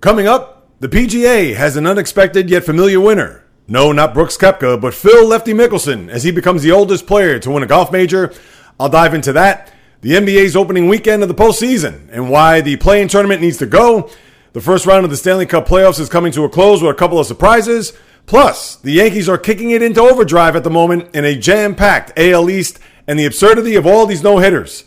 Coming up, the PGA has an unexpected yet familiar winner. No, not Brooks Koepka, but Phil Lefty Mickelson as he becomes the oldest player to win a golf major. I'll dive into that, the NBA's opening weekend of the postseason, and why the play-in tournament needs to go. The first round of the Stanley Cup playoffs is coming to a close with a couple of surprises. Plus, the Yankees are kicking it into overdrive at the moment in a jam-packed AL East and the absurdity of all these no-hitters.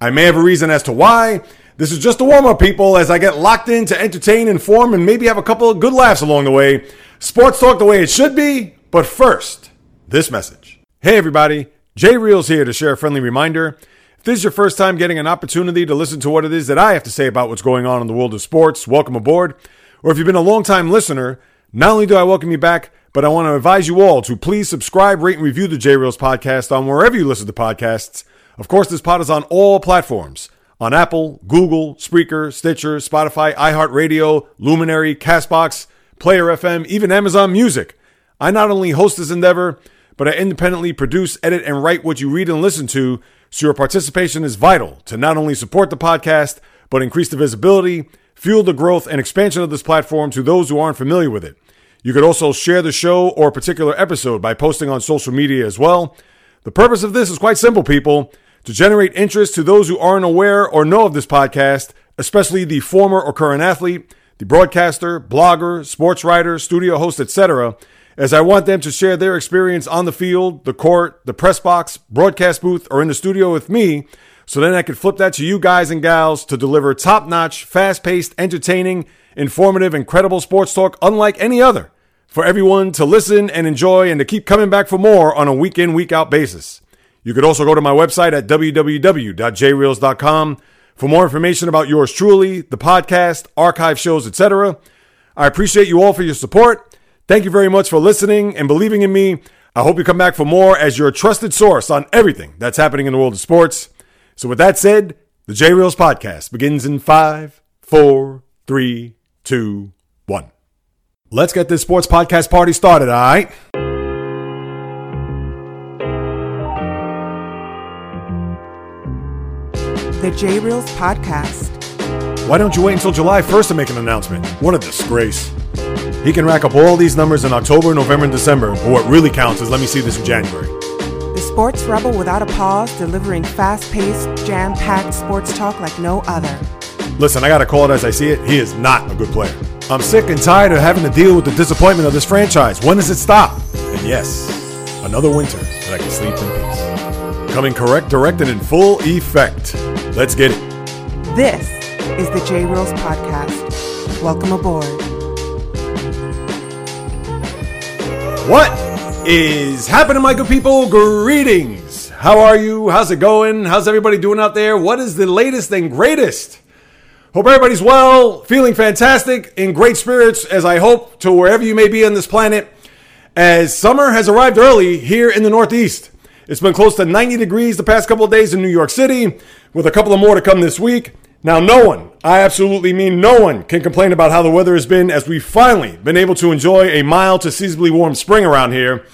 I may have a reason as to why, this is just a warm up, people, as I get locked in to entertain, inform, and maybe have a couple of good laughs along the way. Sports talk the way it should be, but first, this message. Hey, everybody, Jay Reels here to share a friendly reminder. If this is your first time getting an opportunity to listen to what it is that I have to say about what's going on in the world of sports, welcome aboard. Or if you've been a long time listener, not only do I welcome you back, but I want to advise you all to please subscribe, rate, and review the J Reels podcast on wherever you listen to podcasts. Of course, this pod is on all platforms on Apple, Google, Spreaker, Stitcher, Spotify, iHeartRadio, Luminary, Castbox, Player FM, even Amazon Music. I not only host this endeavor, but I independently produce, edit, and write what you read and listen to, so your participation is vital to not only support the podcast, but increase the visibility, fuel the growth, and expansion of this platform to those who aren't familiar with it. You could also share the show or a particular episode by posting on social media as well. The purpose of this is quite simple, people to generate interest to those who aren't aware or know of this podcast, especially the former or current athlete, the broadcaster, blogger, sports writer, studio host, etc., as I want them to share their experience on the field, the court, the press box, broadcast booth, or in the studio with me, so then I can flip that to you guys and gals to deliver top notch, fast paced, entertaining, informative, incredible sports talk unlike any other for everyone to listen and enjoy and to keep coming back for more on a week in, week out basis. You could also go to my website at www.jreels.com for more information about yours truly, the podcast, archive shows, etc. I appreciate you all for your support. Thank you very much for listening and believing in me. I hope you come back for more as your trusted source on everything that's happening in the world of sports. So, with that said, the J Reels podcast begins in five, four, three, two, one. Let's get this sports podcast party started, all right? The J Reels podcast. Why don't you wait until July 1st to make an announcement? What a disgrace. He can rack up all these numbers in October, November, and December, but what really counts is let me see this in January. The sports rebel without a pause, delivering fast paced, jam packed sports talk like no other. Listen, I gotta call it as I see it. He is not a good player. I'm sick and tired of having to deal with the disappointment of this franchise. When does it stop? And yes, another winter that I can sleep in peace. Coming correct, direct, and in full effect. Let's get it. This is the J Reels Podcast. Welcome aboard. What is happening, my good people? Greetings. How are you? How's it going? How's everybody doing out there? What is the latest and greatest? Hope everybody's well, feeling fantastic, in great spirits, as I hope to wherever you may be on this planet, as summer has arrived early here in the Northeast. It's been close to 90 degrees the past couple of days in New York City, with a couple of more to come this week. Now, no one, I absolutely mean no one, can complain about how the weather has been as we've finally been able to enjoy a mild to seasonably warm spring around here.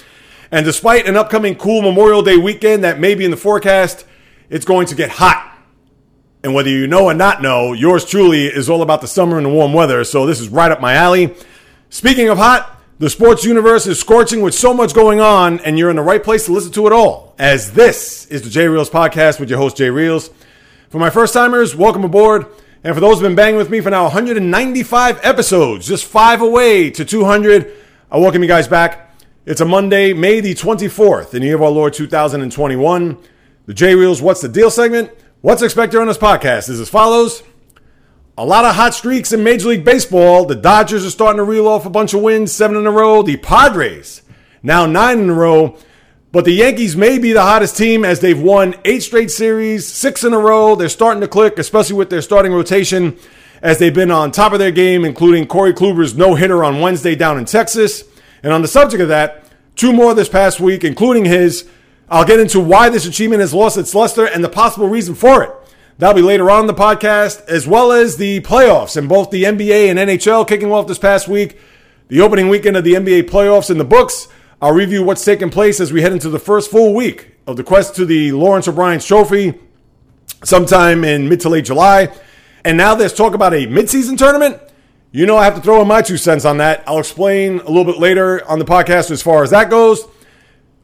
And despite an upcoming cool Memorial Day weekend that may be in the forecast, it's going to get hot. And whether you know or not know, yours truly is all about the summer and the warm weather, so this is right up my alley. Speaking of hot, the sports universe is scorching with so much going on, and you're in the right place to listen to it all. As this is the J Reels podcast with your host, Jay Reels. For my first timers, welcome aboard. And for those who've been banging with me for now 195 episodes, just five away to 200, I welcome you guys back. It's a Monday, May the 24th, in the year of our Lord 2021. The J Reels What's the Deal segment. What's expected on this podcast is as follows a lot of hot streaks in Major League Baseball. The Dodgers are starting to reel off a bunch of wins, seven in a row. The Padres, now nine in a row. But the Yankees may be the hottest team as they've won eight straight series, six in a row. They're starting to click, especially with their starting rotation, as they've been on top of their game, including Corey Kluber's no hitter on Wednesday down in Texas. And on the subject of that, two more this past week, including his. I'll get into why this achievement has lost its luster and the possible reason for it. That'll be later on in the podcast, as well as the playoffs and both the NBA and NHL kicking off this past week. The opening weekend of the NBA playoffs in the books. I'll review what's taking place as we head into the first full week of the quest to the Lawrence O'Brien Trophy sometime in mid to late July. And now there's talk about a midseason tournament. You know, I have to throw in my two cents on that. I'll explain a little bit later on the podcast as far as that goes.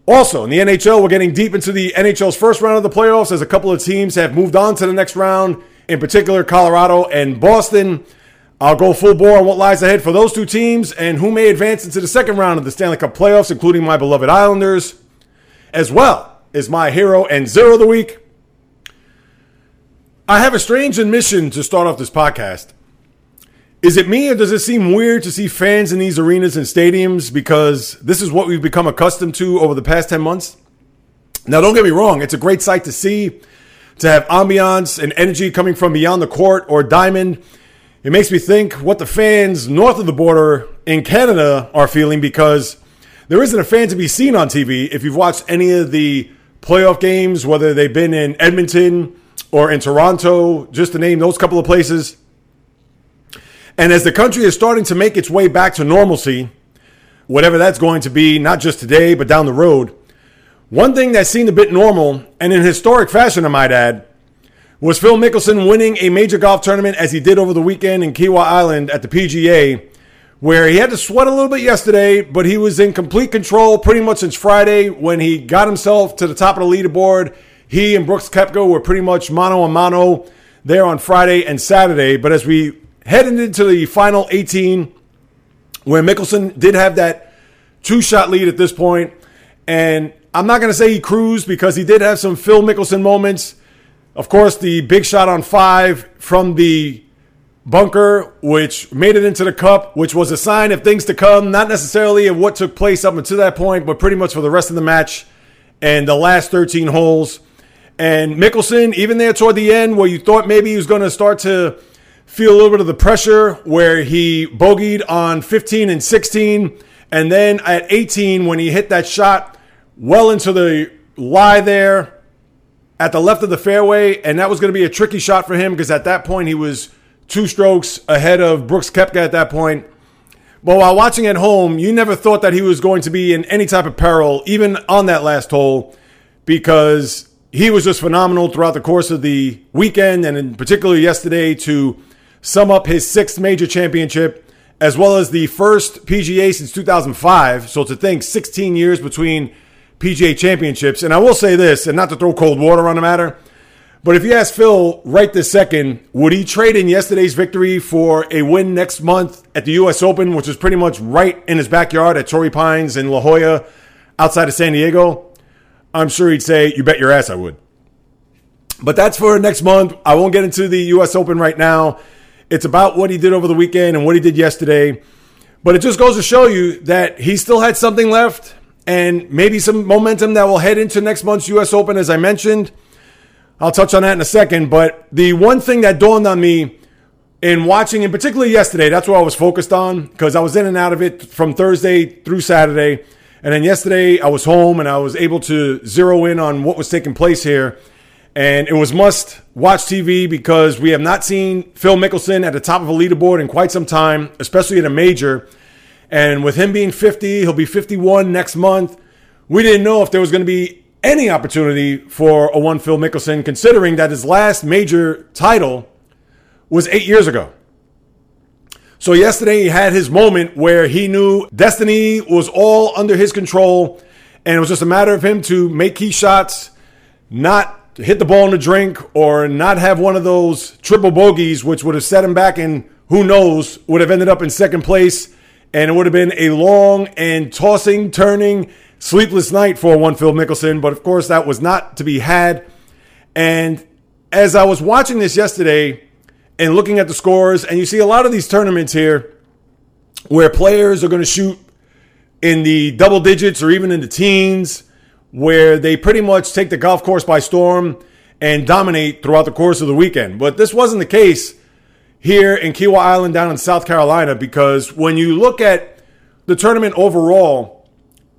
Also, in the NHL, we're getting deep into the NHL's first round of the playoffs as a couple of teams have moved on to the next round, in particular, Colorado and Boston. I'll go full bore on what lies ahead for those two teams and who may advance into the second round of the Stanley Cup playoffs, including my beloved Islanders, as well as my hero and zero of the week. I have a strange admission to start off this podcast. Is it me or does it seem weird to see fans in these arenas and stadiums because this is what we've become accustomed to over the past 10 months? Now, don't get me wrong, it's a great sight to see, to have ambiance and energy coming from beyond the court or diamond. It makes me think what the fans north of the border in Canada are feeling because there isn't a fan to be seen on TV if you've watched any of the playoff games, whether they've been in Edmonton or in Toronto, just to name those couple of places. And as the country is starting to make its way back to normalcy, whatever that's going to be, not just today, but down the road, one thing that seemed a bit normal, and in historic fashion, I might add, was Phil Mickelson winning a major golf tournament as he did over the weekend in Kiawah Island at the PGA, where he had to sweat a little bit yesterday, but he was in complete control pretty much since Friday when he got himself to the top of the leaderboard. He and Brooks Koepka were pretty much mano a mano there on Friday and Saturday. But as we heading into the final 18, where Mickelson did have that two shot lead at this point. And I'm not going to say he cruised because he did have some Phil Mickelson moments. Of course, the big shot on five from the bunker, which made it into the cup, which was a sign of things to come, not necessarily of what took place up until that point, but pretty much for the rest of the match and the last 13 holes. And Mickelson, even there toward the end, where you thought maybe he was going to start to feel a little bit of the pressure where he bogeyed on 15 and 16. And then at 18, when he hit that shot well into the lie there at the left of the fairway, and that was going to be a tricky shot for him because at that point he was two strokes ahead of Brooks Koepka at that point. But while watching at home, you never thought that he was going to be in any type of peril, even on that last hole, because he was just phenomenal throughout the course of the weekend and in particular yesterday to sum up his sixth major championship, as well as the first PGA since 2005. So to think 16 years between PGA championships. And I will say this, and not to throw cold water on the matter, but if you ask Phil right this second, would he trade in yesterday's victory for a win next month at the U.S. Open, which is pretty much right in his backyard at Torrey Pines in La Jolla outside of San Diego? I'm sure he'd say, You bet your ass I would. But that's for next month. I won't get into the U.S. Open right now. It's about what he did over the weekend and what he did yesterday. But it just goes to show you that he still had something left and maybe some momentum that will head into next month's US Open, as I mentioned. I'll touch on that in a second. But the one thing that dawned on me in watching, and particularly yesterday, that's what I was focused on because I was in and out of it from Thursday through Saturday. And then yesterday I was home and I was able to zero in on what was taking place here and it was must watch TV because we have not seen Phil Mickelson at the top of a leaderboard in quite some time, especially in a major. And with him being 50, he'll be 51 next month. We didn't know if there was going to be any opportunity for a one Phil Mickelson, considering that his last major title was eight years ago. So yesterday he had his moment where he knew destiny was all under his control, and it was just a matter of him to make key shots, not to hit the ball in the drink or not have one of those triple bogeys, which would have set him back and who knows, would have ended up in second place. And it would have been a long and tossing, turning, sleepless night for one Phil Mickelson. But of course, that was not to be had. And as I was watching this yesterday and looking at the scores, and you see a lot of these tournaments here where players are going to shoot in the double digits or even in the teens where they pretty much take the golf course by storm and dominate throughout the course of the weekend. But this wasn't the case here in Kiawah Island down in South Carolina because when you look at the tournament overall,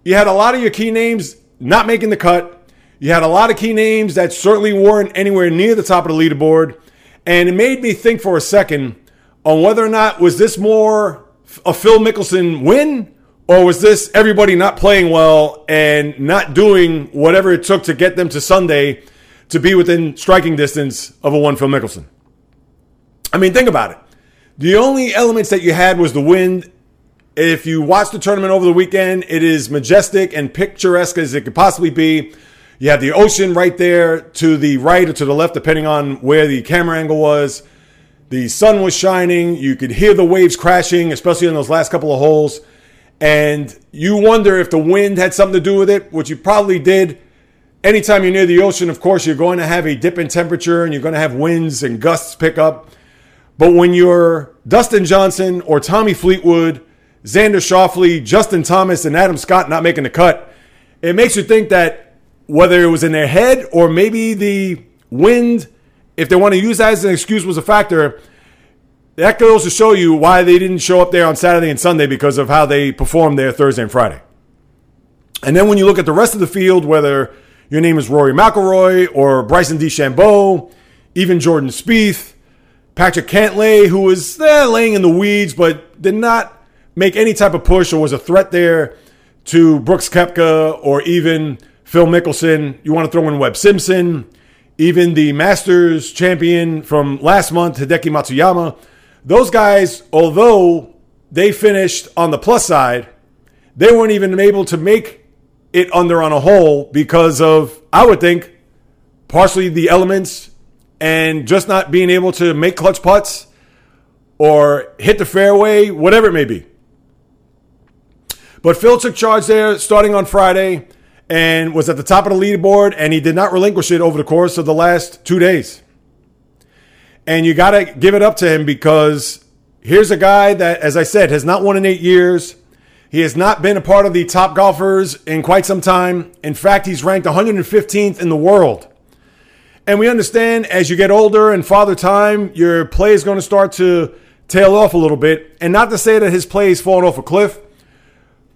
you had a lot of your key names not making the cut. You had a lot of key names that certainly weren't anywhere near the top of the leaderboard. And it made me think for a second on whether or not was this more a Phil Mickelson win or was this everybody not playing well and not doing whatever it took to get them to Sunday to be within striking distance of a one Phil Mickelson? I mean, think about it. The only elements that you had was the wind. If you watch the tournament over the weekend, it is majestic and picturesque as it could possibly be. You have the ocean right there to the right or to the left, depending on where the camera angle was. The sun was shining. You could hear the waves crashing, especially in those last couple of holes. And you wonder if the wind had something to do with it, which you probably did. Anytime you're near the ocean, of course, you're going to have a dip in temperature and you're going to have winds and gusts pick up. But when you're Dustin Johnson or Tommy Fleetwood, Xander Schauffele, Justin Thomas, and Adam Scott not making the cut, it makes you think that whether it was in their head or maybe the wind, if they want to use that as an excuse, was a factor. That goes to show you why they didn't show up there on Saturday and Sunday because of how they performed there Thursday and Friday. And then when you look at the rest of the field, whether your name is Rory McIlroy or Bryson DeChambeau, even Jordan Spieth, Patrick Cantlay, who was eh, laying in the weeds but did not make any type of push or was a threat there to Brooks Koepka or even Phil Mickelson. You want to throw in Webb Simpson, even the Masters champion from last month, Hideki Matsuyama. Those guys, although they finished on the plus side, they weren't even able to make it under on a hole because of, I would think, partially the elements and just not being able to make clutch putts or hit the fairway, whatever it may be. But Phil took charge there starting on Friday and was at the top of the leaderboard, and he did not relinquish it over the course of the last two days. And you got to give it up to him because here's a guy that, as I said, has not won in eight years. He has not been a part of the top golfers in quite some time. In fact, he's ranked 115th in the world. And we understand as you get older and father time, your play is going to start to tail off a little bit. And not to say that his play is fallen off a cliff,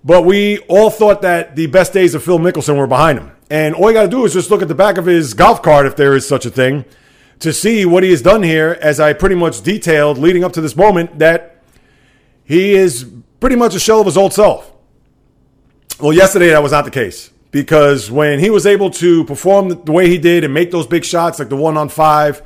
but we all thought that the best days of Phil Mickelson were behind him. And all you got to do is just look at the back of his golf cart, if there is such a thing, to see what he has done here, as I pretty much detailed leading up to this moment, that he is pretty much a shell of his old self. Well, yesterday that was not the case because when he was able to perform the way he did and make those big shots like the one on five,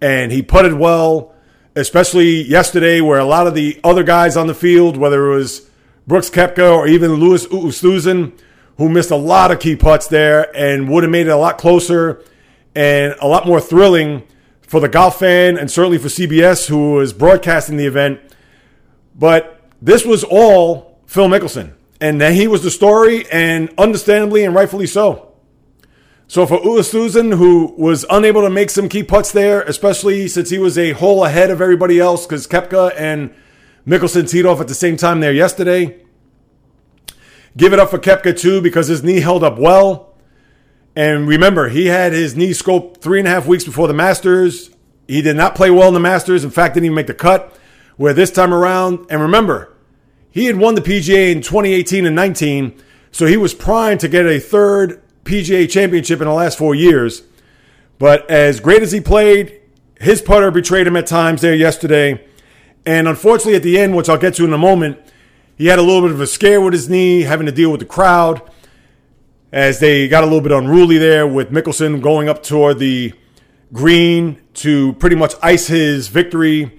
and he putted well, especially yesterday where a lot of the other guys on the field, whether it was Brooks Koepka or even Louis Oosthuizen, who missed a lot of key putts there and would have made it a lot closer and a lot more thrilling for the golf fan and certainly for CBS, who was broadcasting the event. But this was all Phil Mickelson. And then he was the story, and understandably and rightfully so. So for Oosthuizen, who was unable to make some key putts there, especially since he was a hole ahead of everybody else, because Koepka and Mickelson teed off at the same time there yesterday. Give it up for Koepka too because his knee held up well. And remember, he had his knee scoped three and a half weeks before the Masters. He did not play well in the Masters. In fact, didn't even make the cut. Where this time around, and remember, he had won the PGA in 2018 and 19, so he was primed to get a third PGA championship in the last four years. But as great as he played, his putter betrayed him at times there yesterday. And unfortunately, at the end, which I'll get to in a moment, he had a little bit of a scare with his knee, having to deal with the crowd as they got a little bit unruly there with Mickelson going up toward the green to pretty much ice his victory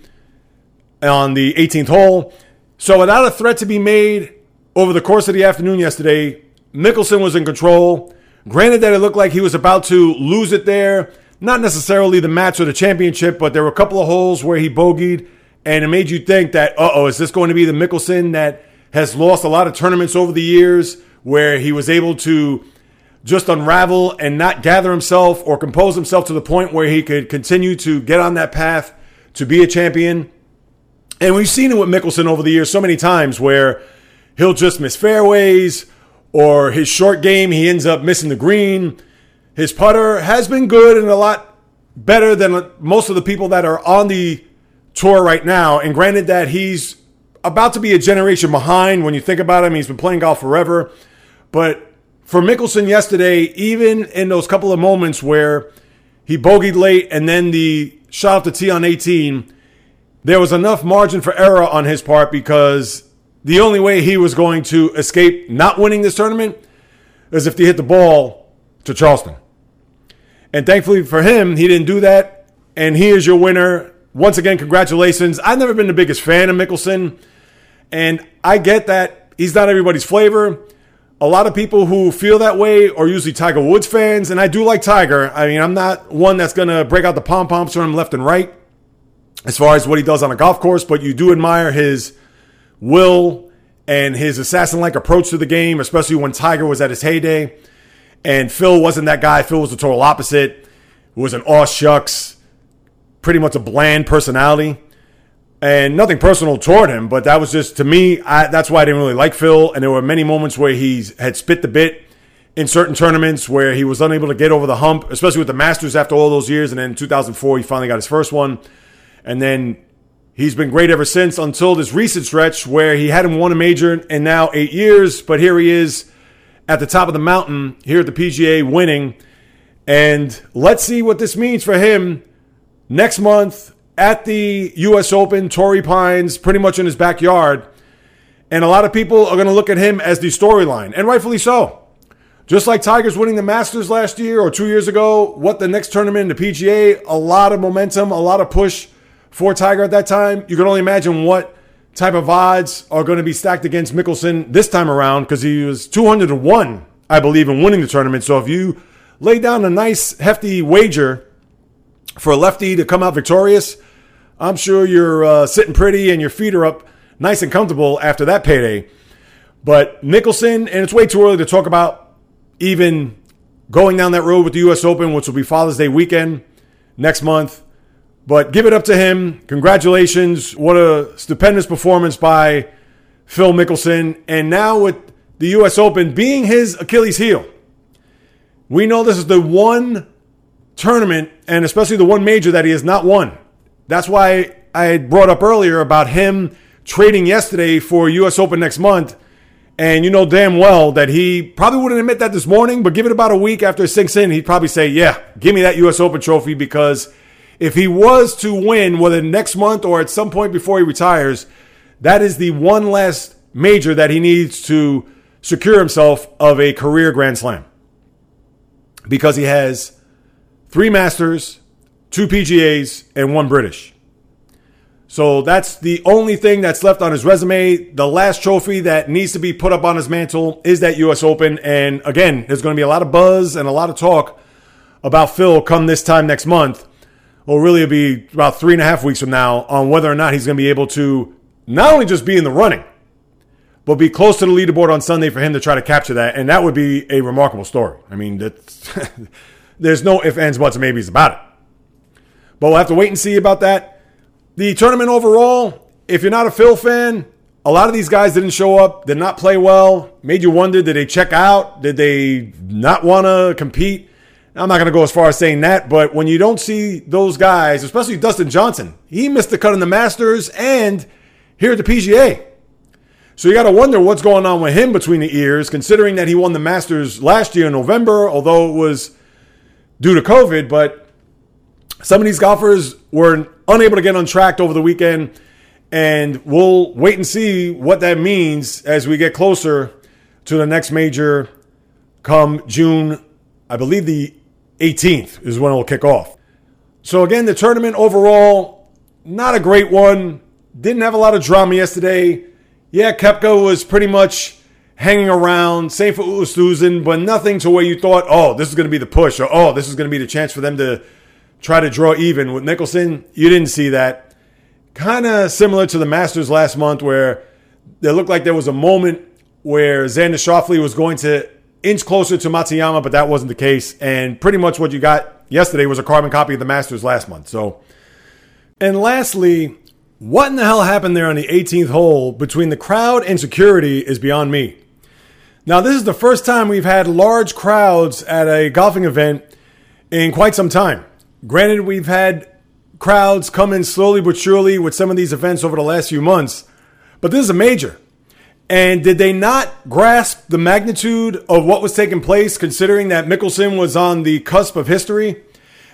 on the 18th hole. So, without a threat to be made over the course of the afternoon yesterday, Mickelson was in control. Granted that it looked like he was about to lose it there, not necessarily the match or the championship, but there were a couple of holes where he bogeyed and it made you think that, uh oh, is this going to be the Mickelson that has lost a lot of tournaments over the years where he was able to just unravel and not gather himself or compose himself to the point where he could continue to get on that path to be a champion? And we've seen it with Mickelson over the years so many times where he'll just miss fairways or his short game, he ends up missing the green. His putter has been good and a lot better than most of the people that are on the tour right now. And granted that he's about to be a generation behind when you think about him, he's been playing golf forever. But for Mickelson yesterday, even in those couple of moments where he bogeyed late and then the shot off the tee on 18, there was enough margin for error on his part because the only way he was going to escape not winning this tournament is if he hit the ball to Charleston. And thankfully for him, he didn't do that. And he is your winner once again, congratulations. I've never been the biggest fan of Mickelson, and I get that he's not everybody's flavor. A lot of people who feel that way are usually Tiger Woods fans, and I do like Tiger. I mean, I'm not one that's going to break out the pom poms for him left and right as far as what he does on a golf course, but you do admire his will and his assassin like approach to the game, especially when Tiger was at his heyday. And Phil wasn't that guy. Phil was the total opposite. Was an aw shucks, pretty much a bland personality. And nothing personal toward him, but that was just, to me, I, that's why I didn't really like Phil. And there were many moments where he had spit the bit in certain tournaments where he was unable to get over the hump, especially with the Masters after all those years. And then in 2004, he finally got his first one. And then he's been great ever since until this recent stretch where he hadn't won a major in now eight years. But here he is at the top of the mountain here at the PGA winning. And let's see what this means for him next month at the US Open, Torrey Pines, pretty much in his backyard. And a lot of people are going to look at him as the storyline, and rightfully so. Just like Tigers winning the Masters last year or two years ago, what the next tournament in the PGA, a lot of momentum, a lot of push for Tiger at that time. You can only imagine what type of odds are going to be stacked against Mickelson this time around because he was 200 to 1, I believe, in winning the tournament. So if you lay down a nice, hefty wager for a lefty to come out victorious, I'm sure you're uh, sitting pretty and your feet are up nice and comfortable after that payday. But Mickelson, and it's way too early to talk about even going down that road with the U.S. Open, which will be Father's Day weekend next month. But give it up to him. Congratulations. What a stupendous performance by Phil Mickelson. And now with the U.S. Open being his Achilles heel, we know this is the one tournament and especially the one major that he has not won. That's why I brought up earlier about him trading yesterday for U.S. Open next month. And you know damn well that he probably wouldn't admit that this morning, but give it about a week after it sinks in, he'd probably say, Yeah, give me that U.S. Open trophy because if he was to win, whether next month or at some point before he retires, that is the one last major that he needs to secure himself of a career Grand Slam. Because he has three Masters, two PGAs, and one British. So that's the only thing that's left on his resume. The last trophy that needs to be put up on his mantle is that US Open. And again, there's going to be a lot of buzz and a lot of talk about Phil come this time next month. Well, really, it'll be about three and a half weeks from now on whether or not he's going to be able to not only just be in the running, but be close to the leaderboard on Sunday for him to try to capture that. And that would be a remarkable story. I mean, that's, there's no ifs, ands, buts, or maybes about it. But we'll have to wait and see about that. The tournament overall, if you're not a Phil fan, a lot of these guys didn't show up, did not play well, made you wonder did they check out? Did they not want to compete? I'm not going to go as far as saying that, but when you don't see those guys, especially Dustin Johnson, he missed the cut in the Masters and here at the PGA. So you got to wonder what's going on with him between the ears, considering that he won the Masters last year in November, although it was due to COVID. But some of these golfers were unable to get on track over the weekend. And we'll wait and see what that means as we get closer to the next major come June, I believe the 18th is when it will kick off. So, again, the tournament overall, not a great one. Didn't have a lot of drama yesterday. Yeah, Koepka was pretty much hanging around. Same for Oosthuizen, but nothing to where you thought, oh, this is going to be the push, or oh, this is going to be the chance for them to try to draw even with Mickelson. You didn't see that. Kind of similar to the Masters last month, where it looked like there was a moment where Xander Schauffele was going to inch closer to Matsuyama, but that wasn't the case. And pretty much what you got yesterday was a carbon copy of the Masters last month. So, and lastly, what in the hell happened there on the 18th hole between the crowd and security is beyond me. Now, this is the first time we've had large crowds at a golfing event in quite some time. Granted, we've had crowds come in slowly but surely with some of these events over the last few months, but this is a major. And did they not grasp the magnitude of what was taking place, considering that Mickelson was on the cusp of history?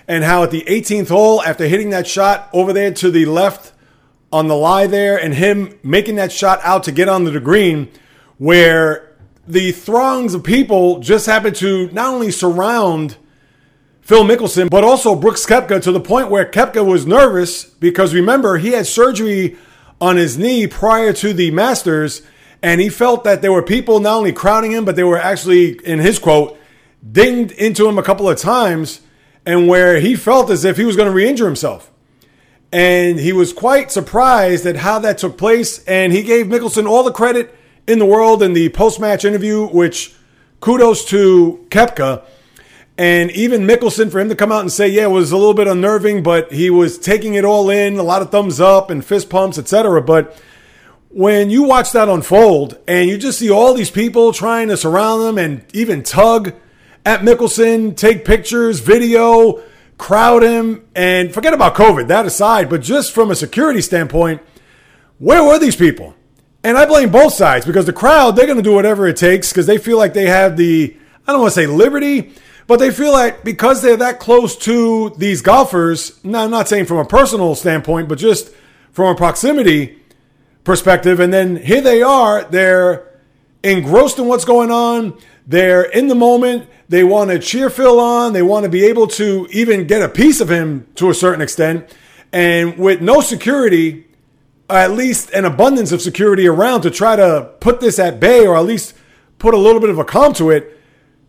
And how at the 18th hole, after hitting that shot over there to the left on the lie there, and him making that shot out to get onto the green, where the throngs of people just happened to not only surround Phil Mickelson, but also Brooks Koepka to the point where Koepka was nervous because remember, he had surgery on his knee prior to the Masters, and he felt that there were people not only crowding him, but they were actually, in his quote, dinged into him a couple of times, and where he felt as if he was going to re injure himself. And he was quite surprised at how that took place, and he gave Mickelson all the credit in the world in the post match interview, which kudos to Koepka and even Mickelson, for him to come out and say, yeah, it was a little bit unnerving, but he was taking it all in, a lot of thumbs up and fist pumps, etc. But when you watch that unfold and you just see all these people trying to surround them and even tug at Mickelson, take pictures, video, crowd him, and forget about COVID, that aside, but just from a security standpoint, where were these people? And I blame both sides because the crowd, they're going to do whatever it takes because they feel like they have the, I don't want to say liberty, but they feel like because they're that close to these golfers, now I'm not saying from a personal standpoint, but just from a proximity perspective, and then here they are, they're engrossed in what's going on. They're in the moment. They want to cheer Phil on. They want to be able to even get a piece of him to a certain extent. And with no security, at least an abundance of security around to try to put this at bay or at least put a little bit of a calm to it,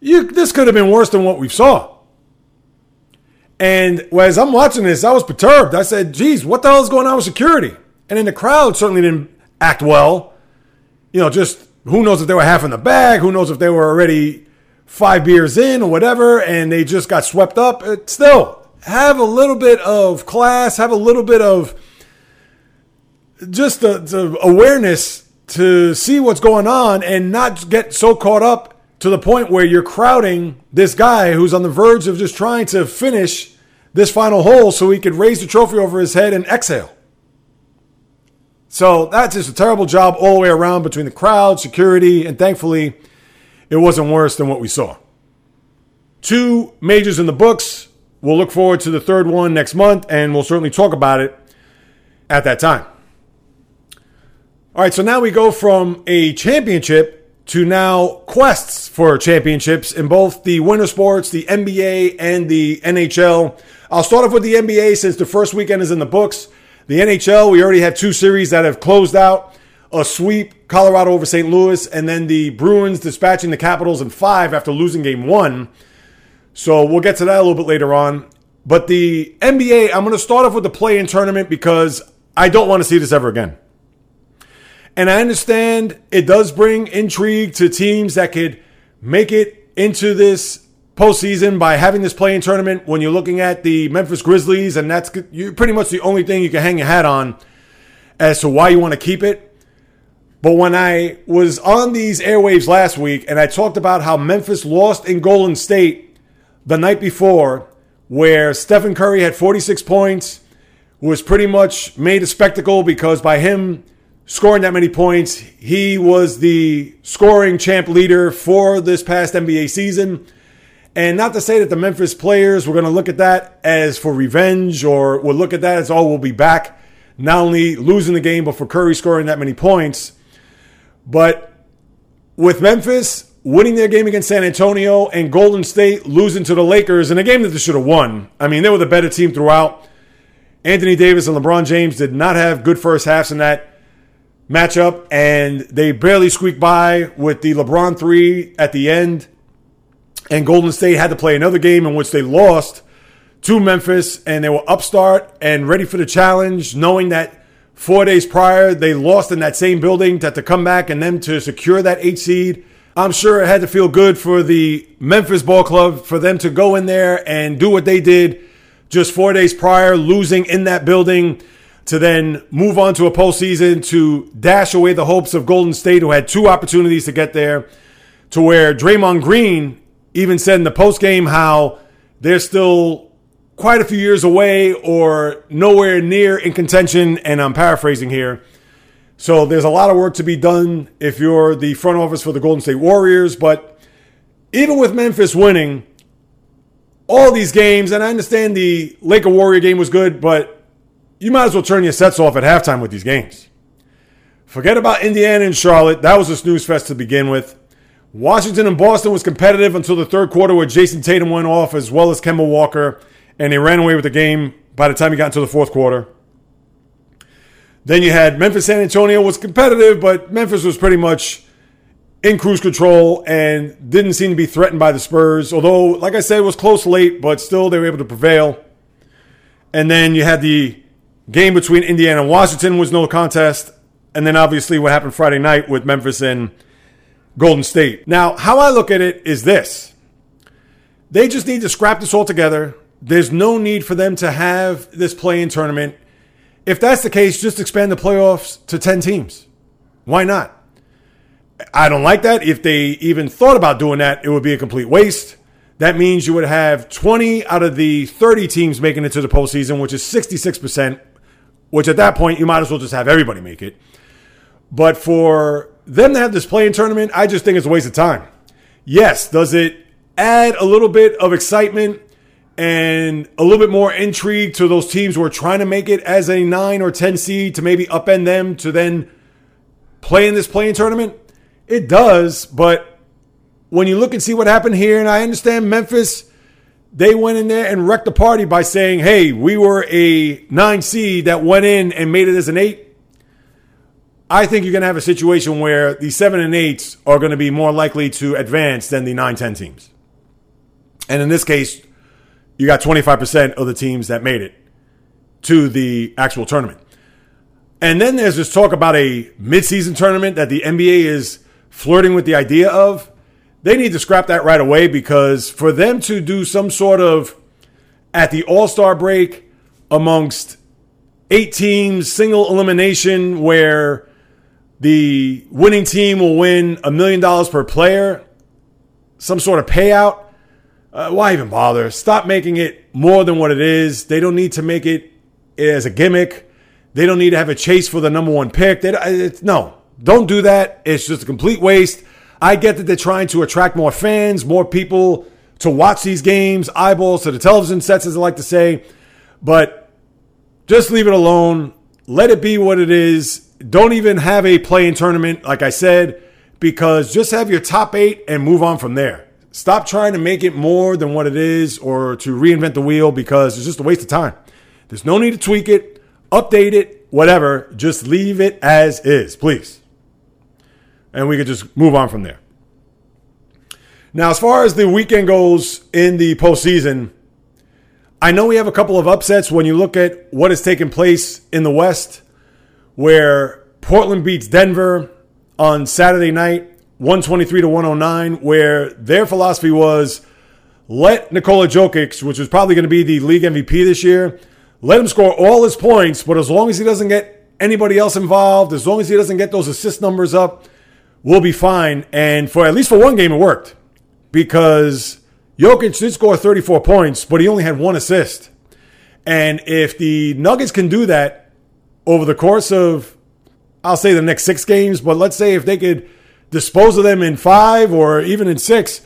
you, this could have been worse than what we saw. And as I'm watching this, I was perturbed. I said, geez, what the hell is going on with security? And then the crowd certainly didn't act well. You know, just who knows if they were half in the bag, who knows if they were already five beers in or whatever, and they just got swept up. It, still, have a little bit of class, have a little bit of just the, the awareness to see what's going on and not get so caught up to the point where you're crowding this guy who's on the verge of just trying to finish this final hole so he could raise the trophy over his head and exhale. So that's just a terrible job all the way around between the crowd, security, and thankfully it wasn't worse than what we saw. Two majors in the books. We'll look forward to the third one next month and we'll certainly talk about it at that time. All right, so now we go from a championship to now quests for championships in both the winter sports, the NBA, and the NHL. I'll start off with the NBA since the first weekend is in the books. The NHL, we already have two series that have closed out a sweep, Colorado over St. Louis, and then the Bruins dispatching the Capitals in five after losing game one. So we'll get to that a little bit later on. But the NBA, I'm going to start off with the play in tournament because I don't want to see this ever again. And I understand it does bring intrigue to teams that could make it into this postseason by having this playing tournament when you're looking at the Memphis Grizzlies, and that's pretty much the only thing you can hang your hat on as to why you want to keep it. But when I was on these airwaves last week and I talked about how Memphis lost in Golden State the night before, where Stephen Curry had 46 points, was pretty much made a spectacle because by him scoring that many points. He was the scoring champ leader for this past NBA season. And not to say that the Memphis players were going to look at that as for revenge or would look at that as, oh, we'll be back, not only losing the game, but for Curry scoring that many points. But with Memphis winning their game against San Antonio and Golden State losing to the Lakers in a game that they should have won, I mean, they were the better team throughout. Anthony Davis and LeBron James did not have good first halves in that matchup, and they barely squeaked by with the LeBron three at the end. And Golden State had to play another game in which they lost to Memphis, and they were upstart and ready for the challenge, knowing that four days prior they lost in that same building to, to come back and then to secure that eight seed. I'm sure it had to feel good for the Memphis Ball Club for them to go in there and do what they did just four days prior, losing in that building to then move on to a postseason to dash away the hopes of Golden State, who had two opportunities to get there, to where Draymond Green even said in the postgame how they're still quite a few years away or nowhere near in contention. And I'm paraphrasing here. So there's a lot of work to be done if you're the front office for the Golden State Warriors. But even with Memphis winning all these games, and I understand the Laker Warrior game was good, but you might as well turn your sets off at halftime with these games. Forget about Indiana and Charlotte. That was a snooze fest to begin with. Washington and Boston was competitive until the third quarter where Jayson Tatum went off as well as Kemba Walker, and they ran away with the game by the time he got into the fourth quarter. Then you had Memphis San Antonio was competitive, but Memphis was pretty much in cruise control and didn't seem to be threatened by the Spurs. Although, like I said, it was close late, but still they were able to prevail. And then you had the game between Indiana and Washington was no contest. And then obviously what happened Friday night with Memphis and Golden State. Now, how I look at it is this. They just need to scrap this all together. There's no need for them to have this play-in tournament. If that's the case, just expand the playoffs to 10 teams. Why not? I don't like that. If they even thought about doing that, it would be a complete waste. That means you would have 20 out of the 30 teams making it to the postseason, which is 66%, which at that point, you might as well just have everybody make it. But for them to have this play-in tournament, I just think it's a waste of time. Yes, does it add a little bit of excitement and a little bit more intrigue to those teams who are trying to make it as a 9 or 10 seed to maybe upend them to then play in this play-in tournament? It does, but when you look and see what happened here, and I understand Memphis, they went in there and wrecked the party by saying, hey, we were a nine seed that went in and made it as an eight. I think you're going to have a situation where the seven and eights are going to be more likely to advance than the nine, 10 teams. And in this case, you got 25% of the teams that made it to the actual tournament. And then there's this talk about a midseason tournament that the NBA is flirting with the idea of, they need to scrap that right away because for them to do some sort of at the All Star break amongst eight teams, single elimination, where the winning team will win a million dollars per player, some sort of payout. Uh, why even bother? Stop making it more than what it is. They don't need to make it as a gimmick. They don't need to have a chase for the number one pick. They, no, don't do that. It's just a complete waste. I get that they're trying to attract more fans, more people to watch these games, eyeballs to the television sets, as I like to say. But just leave it alone. Let it be what it is. Don't even have a play-in tournament, like I said, because just have your top eight and move on from there. Stop trying to make it more than what it is or to reinvent the wheel because it's just a waste of time. There's no need to tweak it, update it, whatever. Just leave it as is, please and we could just move on from there. Now, as far as the weekend goes in the postseason, I know we have a couple of upsets when you look at what has taken place in the West, where Portland beats Denver on Saturday night, 123 to 109, where their philosophy was let Nikola Jokic, which is probably going to be the league MVP this year, let him score all his points, but as long as he doesn't get anybody else involved, as long as he doesn't get those assist numbers up, we'll be fine. And for at least for one game, it worked because Jokic did score 34 points, but he only had one assist. And if the Nuggets can do that over the course of, I'll say the next six games, but let's say if they could dispose of them in five or even in six,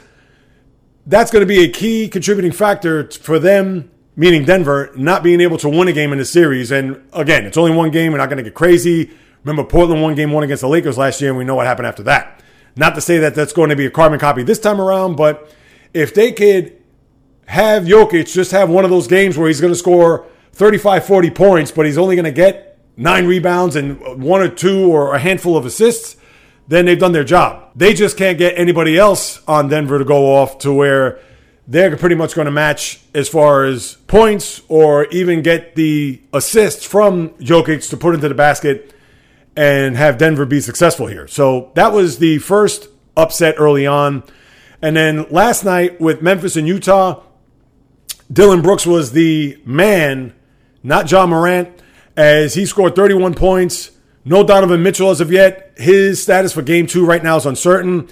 that's going to be a key contributing factor for them, meaning Denver, not being able to win a game in the series. And again, it's only one game. We're not going to get crazy. Remember, Portland won game one against the Lakers last year, and we know what happened after that. Not to say that that's going to be a carbon copy this time around, but if they could have Jokic just have one of those games where he's going to score 35, 40 points, but he's only going to get nine rebounds and one or two or a handful of assists, then they've done their job. They just can't get anybody else on Denver to go off to where they're pretty much going to match as far as points or even get the assists from Jokic to put into the basket and have Denver be successful here. So that was the first upset early on. And then last night with Memphis and Utah, Dillon Brooks was the man, not Ja Morant, as he scored 31 points. No Donovan Mitchell as of yet. His status for game two right now is uncertain.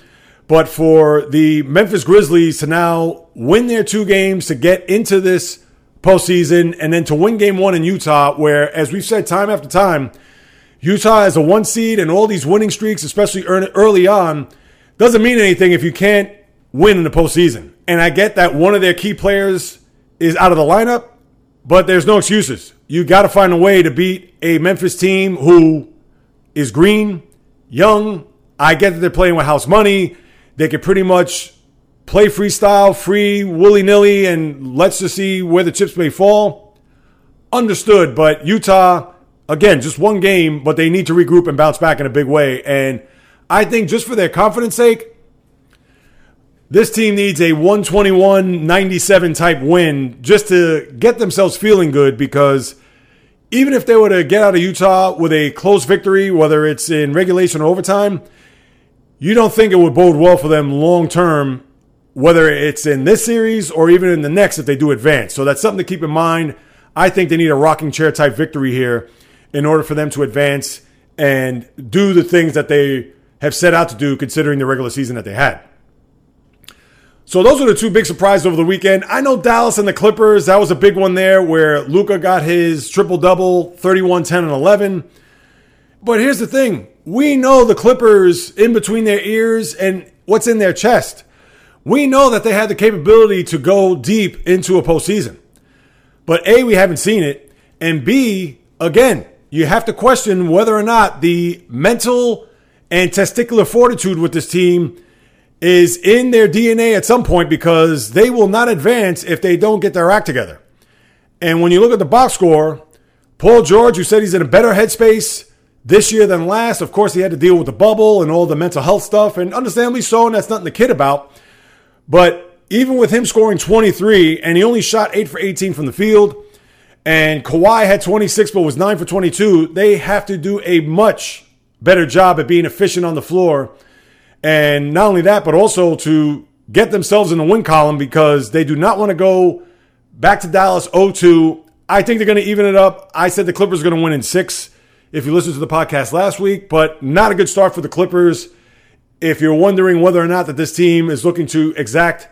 But for the Memphis Grizzlies to now win their two games to get into this postseason and then to win game one in Utah, where, as we've said time after time, Utah as a one seed and all these winning streaks, especially early on, doesn't mean anything if you can't win in the postseason. And I get that one of their key players is out of the lineup, but there's no excuses. You got to find a way to beat a Memphis team who is green, young. I get that they're playing with house money. they could pretty much play freestyle, free, willy nilly, and let's just see where the chips may fall. Understood, but Utah, again, just one game, but they need to regroup and bounce back in a big way. And I think just for their confidence sake, this team needs a 121 97 type win just to get themselves feeling good because even if they were to get out of Utah with a close victory, whether it's in regulation or overtime, you don't think it would bode well for them long term, whether it's in this series or even in the next if they do advance. So that's something to keep in mind. I think they need a rocking chair type victory here in order for them to advance and do the things that they have set out to do considering the regular season that they had. So those are the two big surprises over the weekend. I know Dallas and the Clippers, that was a big one there where Luka got his triple double, 31, 10, and 11. But here's the thing. We know the Clippers in between their ears and what's in their chest. We know that they had the capability to go deep into a postseason. But A, we haven't seen it. And B, again, you have to question whether or not the mental and testicular fortitude with this team is in their DNA at some point because they will not advance if they don't get their act together. And when you look at the box score, Paul George, who said he's in a better headspace this year than last, of course, he had to deal with the bubble and all the mental health stuff, and understandably so, and that's nothing to kid about. But even with him scoring 23, and he only shot 8 for 18 from the field, and Kawhi had 26 but was 9 for 22, they have to do a much better job at being efficient on the floor and not only that, but also to get themselves in the win column because they do not want to go back to Dallas 0-2. I think they're going to even it up. I said the Clippers are going to win in six if you listened to the podcast last week, but not a good start for the Clippers. If you're wondering whether or not that this team is looking to exact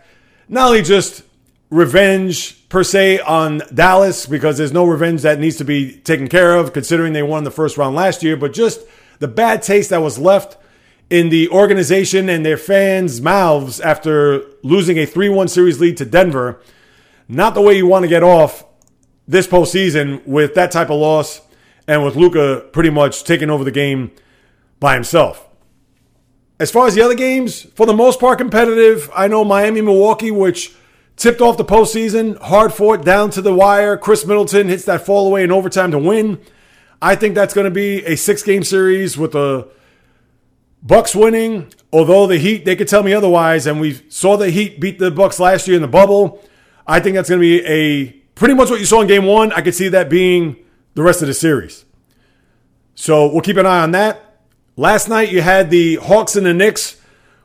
not only just revenge per se on Dallas, because there's no revenge that needs to be taken care of considering they won the first round last year, but just the bad taste that was left in the organization and their fans' mouths after losing a 3 1 series lead to Denver. Not the way you want to get off this postseason with that type of loss and with Luka pretty much taking over the game by himself. As far as the other games, for the most part competitive. I know Miami, Milwaukee, which tipped off the postseason, hard fought down to the wire. Khris Middleton hits that fall away in overtime to win. I think that's going to be a six game series with the Bucks winning, although the Heat, they could tell me otherwise, and we saw the Heat beat the Bucks last year in the bubble. I think that's going to be a pretty much what you saw in game one. I could see that being the rest of the series. So we'll keep an eye on that. Last night you had the Hawks and the Knicks,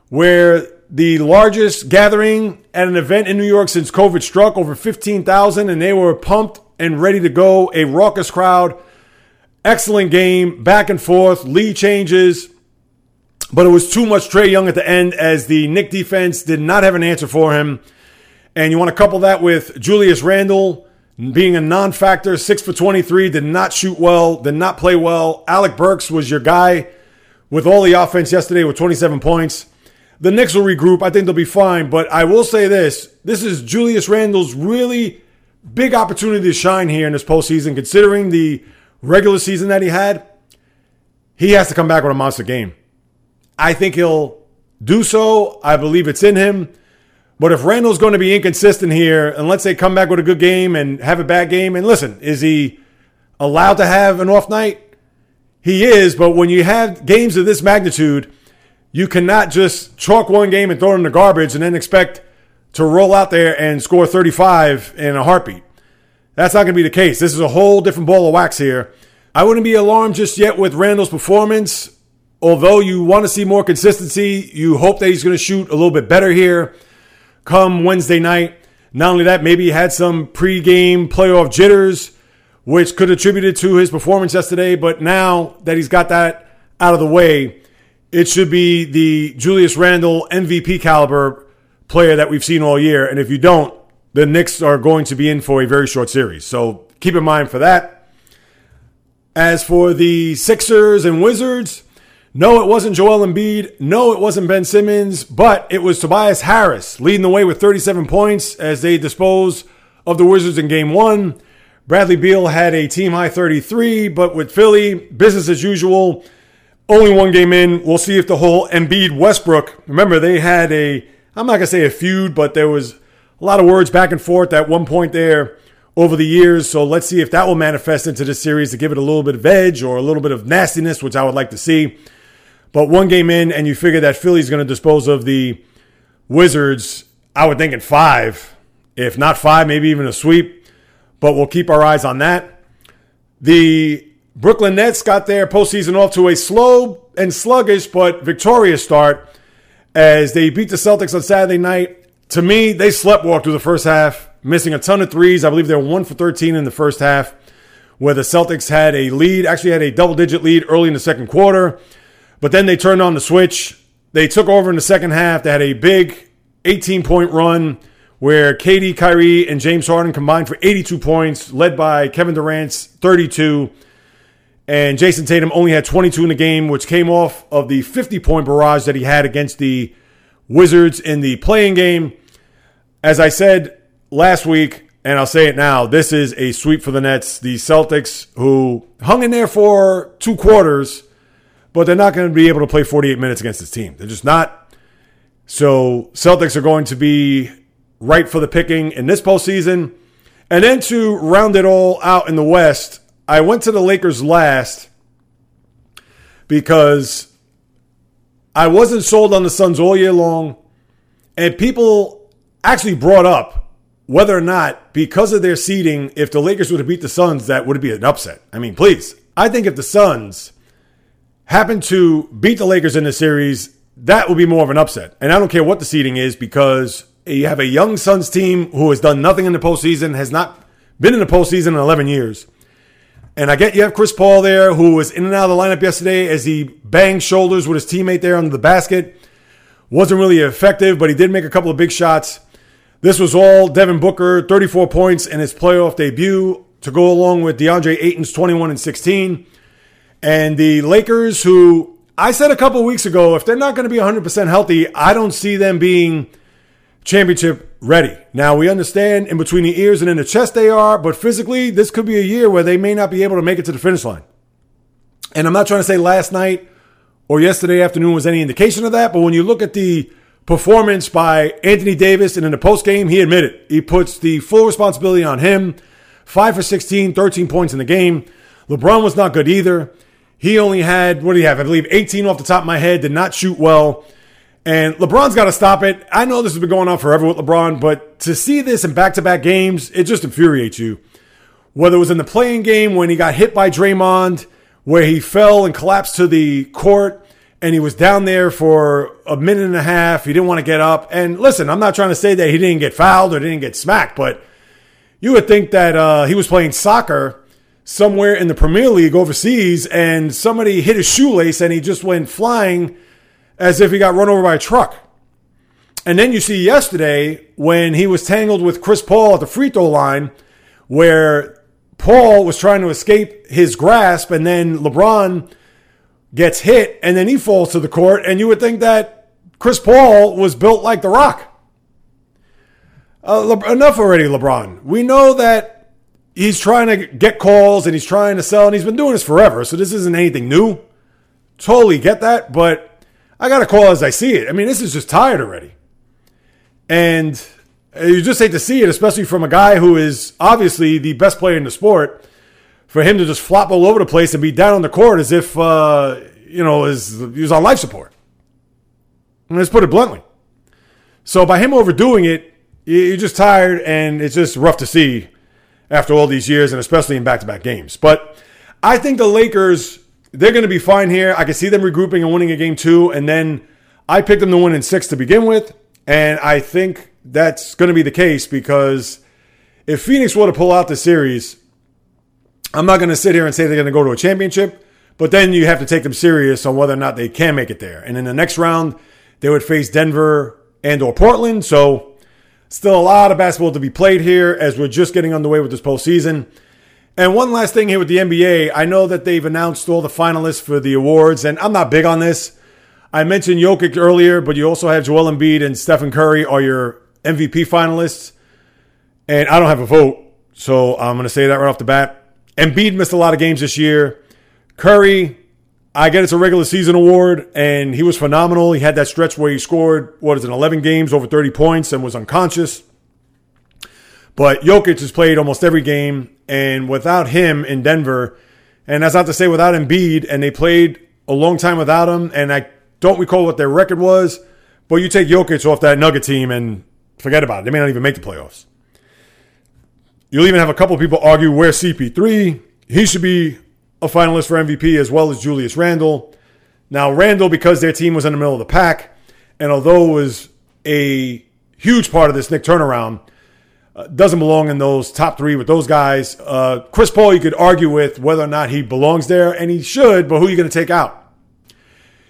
where the largest gathering at an event in New York since COVID struck, over 15,000, and they were pumped and ready to go. A raucous crowd. Excellent game, back and forth, lead changes. But it was too much Trae Young at the end as the Knick defense did not have an answer for him. And you want to couple that with Julius Randle being a non factor, 6 for 23, did not shoot well, did not play well. Alec Burks was your guy with all the offense yesterday with 27 points. The Knicks will regroup. I think they'll be fine. But I will say this this is Julius Randle's really big opportunity to shine here in this postseason, considering the regular season that he had. He has to come back with a monster game. I think he'll do so. I believe it's in him. But if Randle's going to be inconsistent here, and let's say come back with a good game and have a bad game, and listen, is he allowed to have an off night? He is, but when you have games of this magnitude, you cannot just chalk one game and throw it in the garbage and then expect to roll out there and score 35 in a heartbeat. That's not going to be the case. This is a whole different ball of wax here. I wouldn't be alarmed just yet with Randle's performance although you want to see more consistency, you hope that he's going to shoot a little bit better here come Wednesday night. Not only that, maybe he had some pregame playoff jitters, which could attribute it to his performance yesterday. But now that he's got that out of the way, it should be the Julius Randle MVP caliber player that we've seen all year. And if you don't, the Knicks are going to be in for a very short series. So keep in mind for that. As for the Sixers and Wizards, no, it wasn't Joel Embiid. No, it wasn't Ben Simmons, but it was Tobias Harris leading the way with 37 points as they dispose of the Wizards in game one. Bradley Beal had a team high 33, but with Philly, business as usual. Only one game in. We'll see if the whole Embiid Westbrook. Remember, they had a. I'm not gonna say a feud, but there was a lot of words back and forth at one point there over the years. So let's see if that will manifest into this series to give it a little bit of edge or a little bit of nastiness, which I would like to see. But one game in, and you figure that Philly's going to dispose of the Wizards, I would think in five. If not five, maybe even a sweep. But we'll keep our eyes on that. The Brooklyn Nets got their postseason off to a slow and sluggish but victorious start as they beat the Celtics on Saturday night. To me, they slept walk through the first half, missing a ton of threes. I believe they were one for 13 in the first half, where the Celtics had a lead, actually had a double digit lead early in the second quarter. But then they turned on the switch. They took over in the second half. They had a big 18 point run where KD, Kyrie, and James Harden combined for 82 points, led by Kevin Durant's 32. And Jayson Tatum only had 22 in the game, which came off of the 50 point barrage that he had against the Wizards in the play-in game. As I said last week, and I'll say it now, this is a sweep for the Nets. The Celtics, who hung in there for two quarters, but they're not going to be able to play 48 minutes against this team. They're just not. So Celtics are going to be right for the picking in this postseason. And then to round it all out in the West, I went to the Lakers last because I wasn't sold on the Suns all year long. And people actually brought up whether or not, because of their seeding, if the Lakers would have beat the Suns, that would be an upset. I mean, please. I think if the Suns happen to beat the Lakers in the series, that would be more of an upset. And I don't care what the seeding is because you have a young Suns team who has done nothing in the postseason, has not been in the postseason in 11 years. And I get you have Chris Paul there, who was in and out of the lineup yesterday as he banged shoulders with his teammate there under the basket. Wasn't really effective, but he did make a couple of big shots. This was all Devin Booker, 34 points in his playoff debut to go along with DeAndre Ayton's 21 and 16. And the Lakers, who I said a couple weeks ago, if they're not going to be 100% healthy, I don't see them being championship ready. Now, we understand in between the ears and in the chest they are, but physically, this could be a year where they may not be able to make it to the finish line. And I'm not trying to say last night or yesterday afternoon was any indication of that, but when you look at the performance by Anthony Davis and in the post game, he admitted he puts the full responsibility on him. 5 for 16, 13 points in the game. LeBron was not good either. He only had, what do you have? I believe 18 off the top of my head, did not shoot well. And LeBron's got to stop it. I know this has been going on forever with LeBron, but to see this in back to back games, it just infuriates you. Whether it was in the play-in game when he got hit by Draymond, where he fell and collapsed to the court, and he was down there for a minute and a half. He didn't want to get up. And listen, I'm not trying to say that he didn't get fouled or didn't get smacked, but you would think that uh, he was playing soccer somewhere in the Premier League overseas and somebody hit his shoelace and he just went flying as if he got run over by a truck. And then you see yesterday when he was tangled with Chris Paul at the free throw line, where Paul was trying to escape his grasp, and then LeBron gets hit, and then he falls to the court, and you would think that Chris Paul was built like The Rock. Uh, Le- enough already, LeBron. We know that he's trying to get calls and he's trying to sell, and he's been doing this forever. So this isn't anything new. Totally get that, but I got to call as I see it. I mean, this is just tired already. And you just hate to see it, especially from a guy who is obviously the best player in the sport. For him to just flop all over the place and be down on the court as if, uh, you know, is, he was on life support. And let's put it bluntly. So by him overdoing it, you're just tired and it's just rough to see after all these years and especially in back-to-back games. But I think the Lakers they're going to be fine here. I can see them regrouping and winning a game two, and then I picked them to win in six to begin with, and I think that's going to be the case because if Phoenix were to pull out the series, I'm not going to sit here and say they're going to go to a championship, but then you have to take them serious on whether or not they can make it there. And in the next round, they would face Denver and or Portland. So Still a lot of basketball to be played here as we're just getting underway with this postseason. And one last thing here with the NBA, I know that they've announced all the finalists for the awards, and I'm not big on this. I mentioned Jokic earlier, but you also have Joel Embiid and Stephen Curry are your MVP finalists. And I don't have a vote, so I'm going to say that right off the bat. Embiid missed a lot of games this year. Curry, I get it's a regular season award, and he was phenomenal. He had that stretch where he scored, what is it, 11 games, over 30 points, and was unconscious. But Jokic has played almost every game, and without him in Denver, and that's not to say without Embiid, and they played a long time without him, and I don't recall what their record was, but you take Jokic off that Nugget team and forget about it. They may not even make the playoffs. You'll even have a couple people argue where CP3, he should be a finalist for MVP as well as Julius Randle. Now, Randle, because their team was in the middle of the pack, and although it was a huge part of this Knick turnaround, uh, doesn't belong in those top three with those guys. Uh, Chris Paul, you could argue with whether or not he belongs there, and he should, but who are you going to take out?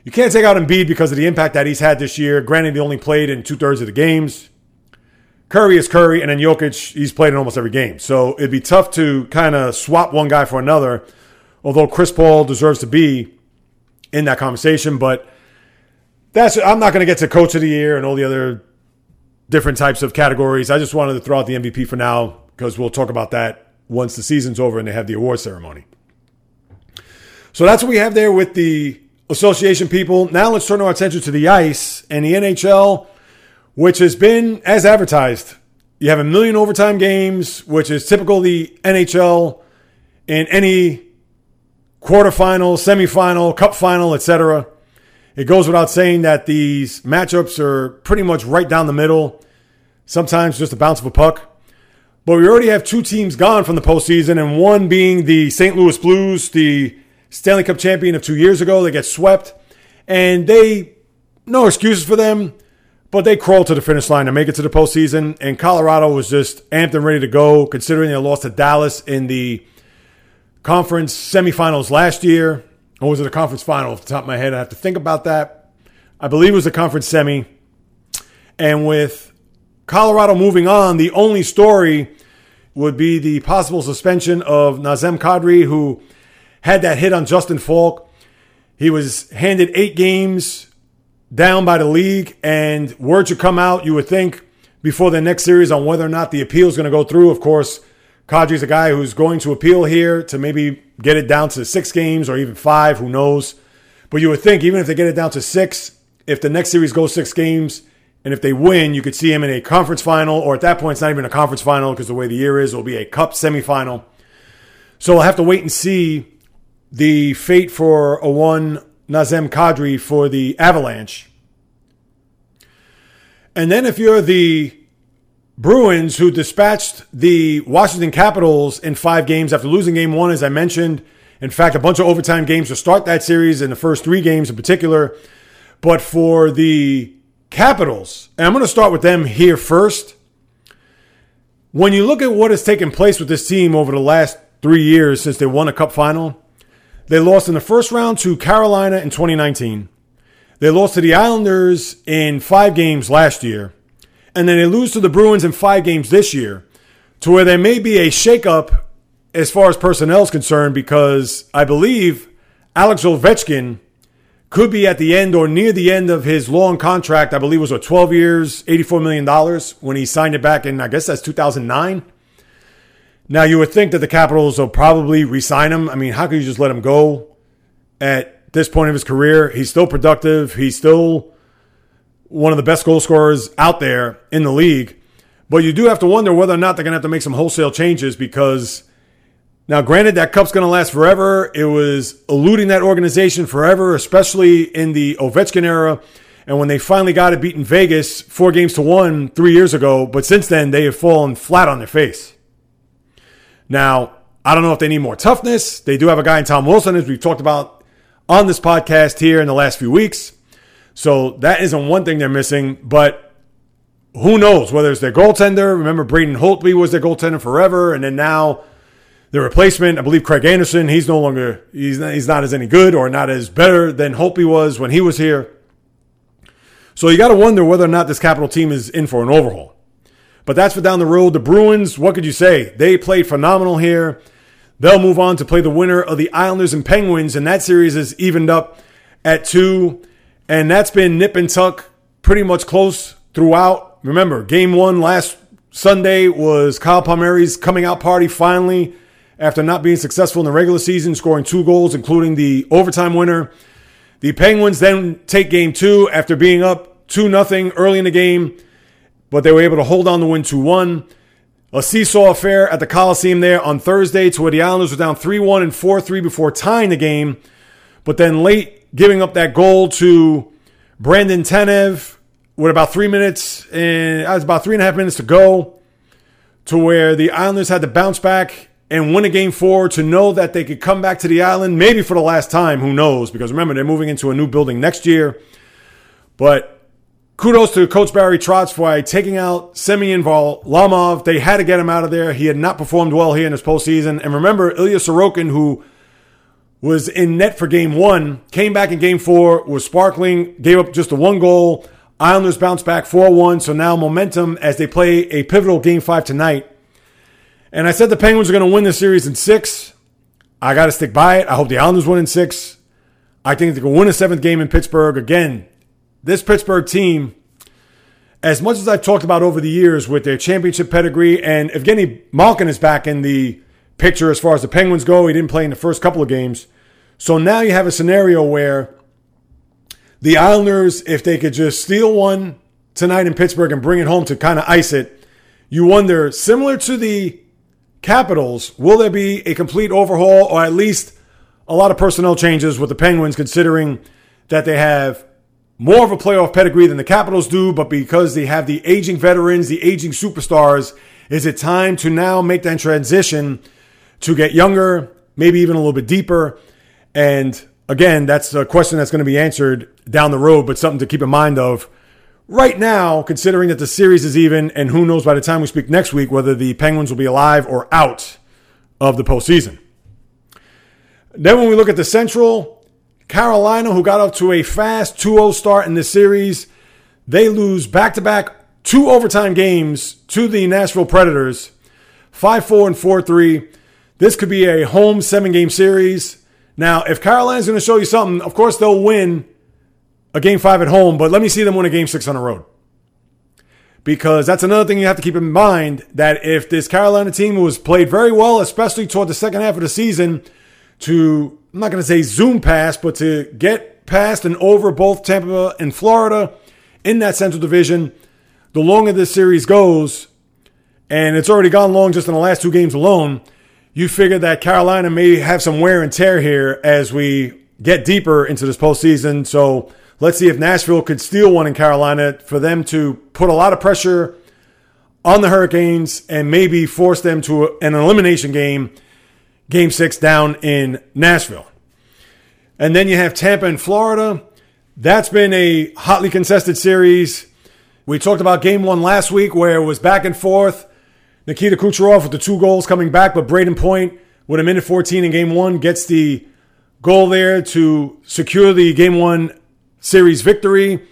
You can't take out Embiid because of the impact that he's had this year. Granted, he only played in two thirds of the games. Curry is Curry, and then Jokic, he's played in almost every game. So it'd be tough to kind of swap one guy for another, although Chris Paul deserves to be in that conversation. But that's I'm not going to get to coach of the year and all the other different types of categories. I just wanted to throw out the MVP for now because we'll talk about that once the season's over and they have the award ceremony. So that's what we have there with the association people. Now let's turn our attention to the ice and the NHL, which has been as advertised. You have a million overtime games, which is typical the NHL in any quarterfinal, semifinal, cup final, etc. It goes without saying that these matchups are pretty much right down the middle, sometimes just a bounce of a puck. But we already have two teams gone from the postseason, and one being the St. Louis Blues, the Stanley Cup champion of two years ago. They get swept, and they, no excuses for them, but they crawled to the finish line to make it to the postseason. And Colorado was just amped and ready to go, considering they lost to Dallas in the conference semifinals last year. Or was it a conference final? Off the top of my head, I have to think about that. I believe it was a conference semi. And with Colorado moving on, the only story would be the possible suspension of Nazem Kadri, who had that hit on Justin Faulk. He was handed eight games down by the league, and word should come out, you would think, before the next series on whether or not the appeal is going to go through. Of course, Kadri's a guy who's going to appeal here to maybe get it down to six games or even five, who knows. But you would think, even if they get it down to six, if the next series goes six games, and if they win, you could see him in a conference final, or at that point, it's not even a conference final because the way the year is, it'll be a cup semifinal. So we'll have to wait and see the fate for a one Nazem Kadri for the Avalanche. And then if you're the Bruins, who dispatched the Washington Capitals in five games after losing game one, as I mentioned. In fact, a bunch of overtime games to start that series in the first three games in particular. But for the Capitals, and I'm going to start with them here first. When you look at what has taken place with this team over the last three years since they won a cup final, they lost in the first round to Carolina in 2019. They lost to the Islanders in five games last year and then they lose to the Bruins in five games this year, to where there may be a shakeup as far as personnel is concerned, because I believe Alex Ovechkin could be at the end or near the end of his long contract. I believe it was what, 12 years, $84 million when he signed it back in, I guess that's 2009. Now, you would think that the Capitals will probably re sign him. I mean, how could you just let him go at this point of his career? He's still productive. He's still one of the best goal scorers out there in the league. But you do have to wonder whether or not they're going to have to make some wholesale changes because now, granted, that cup's going to last forever. It was eluding that organization forever, especially in the Ovechkin era. And when they finally got it beaten Vegas four games to one three years ago, but since then they have fallen flat on their face. Now, I don't know if they need more toughness. They do have a guy in Tom Wilson, as we've talked about on this podcast here in the last few weeks. So that isn't one thing they're missing, but who knows whether it's their goaltender. Remember, Braden Holtby was their goaltender forever, and then now the replacement, I believe Craig Anderson, he's no longer he's not, he's not as any good or not as better than Holtby was when he was here. So you got to wonder whether or not this Capital team is in for an overhaul. But that's for down the road. The Bruins, what could you say? They played phenomenal here. They'll move on to play the winner of the Islanders and Penguins, and that series is evened up at two. And that's been nip and tuck pretty much close throughout. Remember, game one last Sunday was Kyle Palmieri's coming out party finally after not being successful in the regular season, scoring two goals, including the overtime winner. The Penguins then take game two after being up 2 0 early in the game, but they were able to hold on to win 2 1. A seesaw affair at the Coliseum there on Thursday to where the Islanders were down 3 1 and 4 3 before tying the game, but then late giving up that goal to Brandon Tanev with about three minutes and uh, was about three and a half minutes to go to where the Islanders had to bounce back and win a game four to know that they could come back to the island, maybe for the last time. Who knows? Because remember, they're moving into a new building next year. But kudos to Coach Barry Trotz for taking out Semyon Varlamov. They had to get him out of there. He had not performed well here in his postseason. And remember, Ilya Sorokin, who was in net for game one, came back in game four, was sparkling, gave up just a one goal. Islanders bounced back 4 1. So now momentum as they play a pivotal game five tonight and I said the Penguins are going to win the series in six. I got to stick by it. I hope the Islanders win in six. I think they can win a seventh game in Pittsburgh. Again, this Pittsburgh team, as much as I've talked about over the years with their championship pedigree, and Evgeny Malkin is back in the picture as far as the Penguins go. He didn't play in the first couple of games. So now you have a scenario where the Islanders, if they could just steal one tonight in Pittsburgh and bring it home to kind of ice it, you wonder, similar to the Capitals, will there be a complete overhaul or at least a lot of personnel changes with the Penguins, considering that they have more of a playoff pedigree than the Capitals do, but because they have the aging veterans, the aging superstars, is it time to now make that transition to get younger, maybe even a little bit deeper? And again, that's a question that's going to be answered down the road, but something to keep in mind of right now, considering that the series is even, and who knows by the time we speak next week whether the Penguins will be alive or out of the postseason. Then, when we look at the Central, Carolina, who got off to a fast 2 0 start in this series, they lose back to back two overtime games to the Nashville Predators 5 4 and 4 3. This could be a home seven game series. Now, if Carolina's going to show you something, of course they'll win a game five at home, but let me see them win a game six on the road. Because that's another thing you have to keep in mind that if this Carolina team was played very well, especially toward the second half of the season, to, I'm not going to say zoom past, but to get past and over both Tampa and Florida in that Central Division, the longer this series goes, and it's already gone long just in the last two games alone, you figure that Carolina may have some wear and tear here as we get deeper into this postseason. So Let's see if Nashville could steal one in Carolina for them to put a lot of pressure on the Hurricanes and maybe force them to an elimination game, game six down in Nashville. And then you have Tampa and Florida. That's been a hotly contested series. We talked about game one last week where it was back and forth. Nikita Kucherov with the two goals coming back, but Brayden Point with a minute 14 in game one gets the goal there to secure the game one series victory.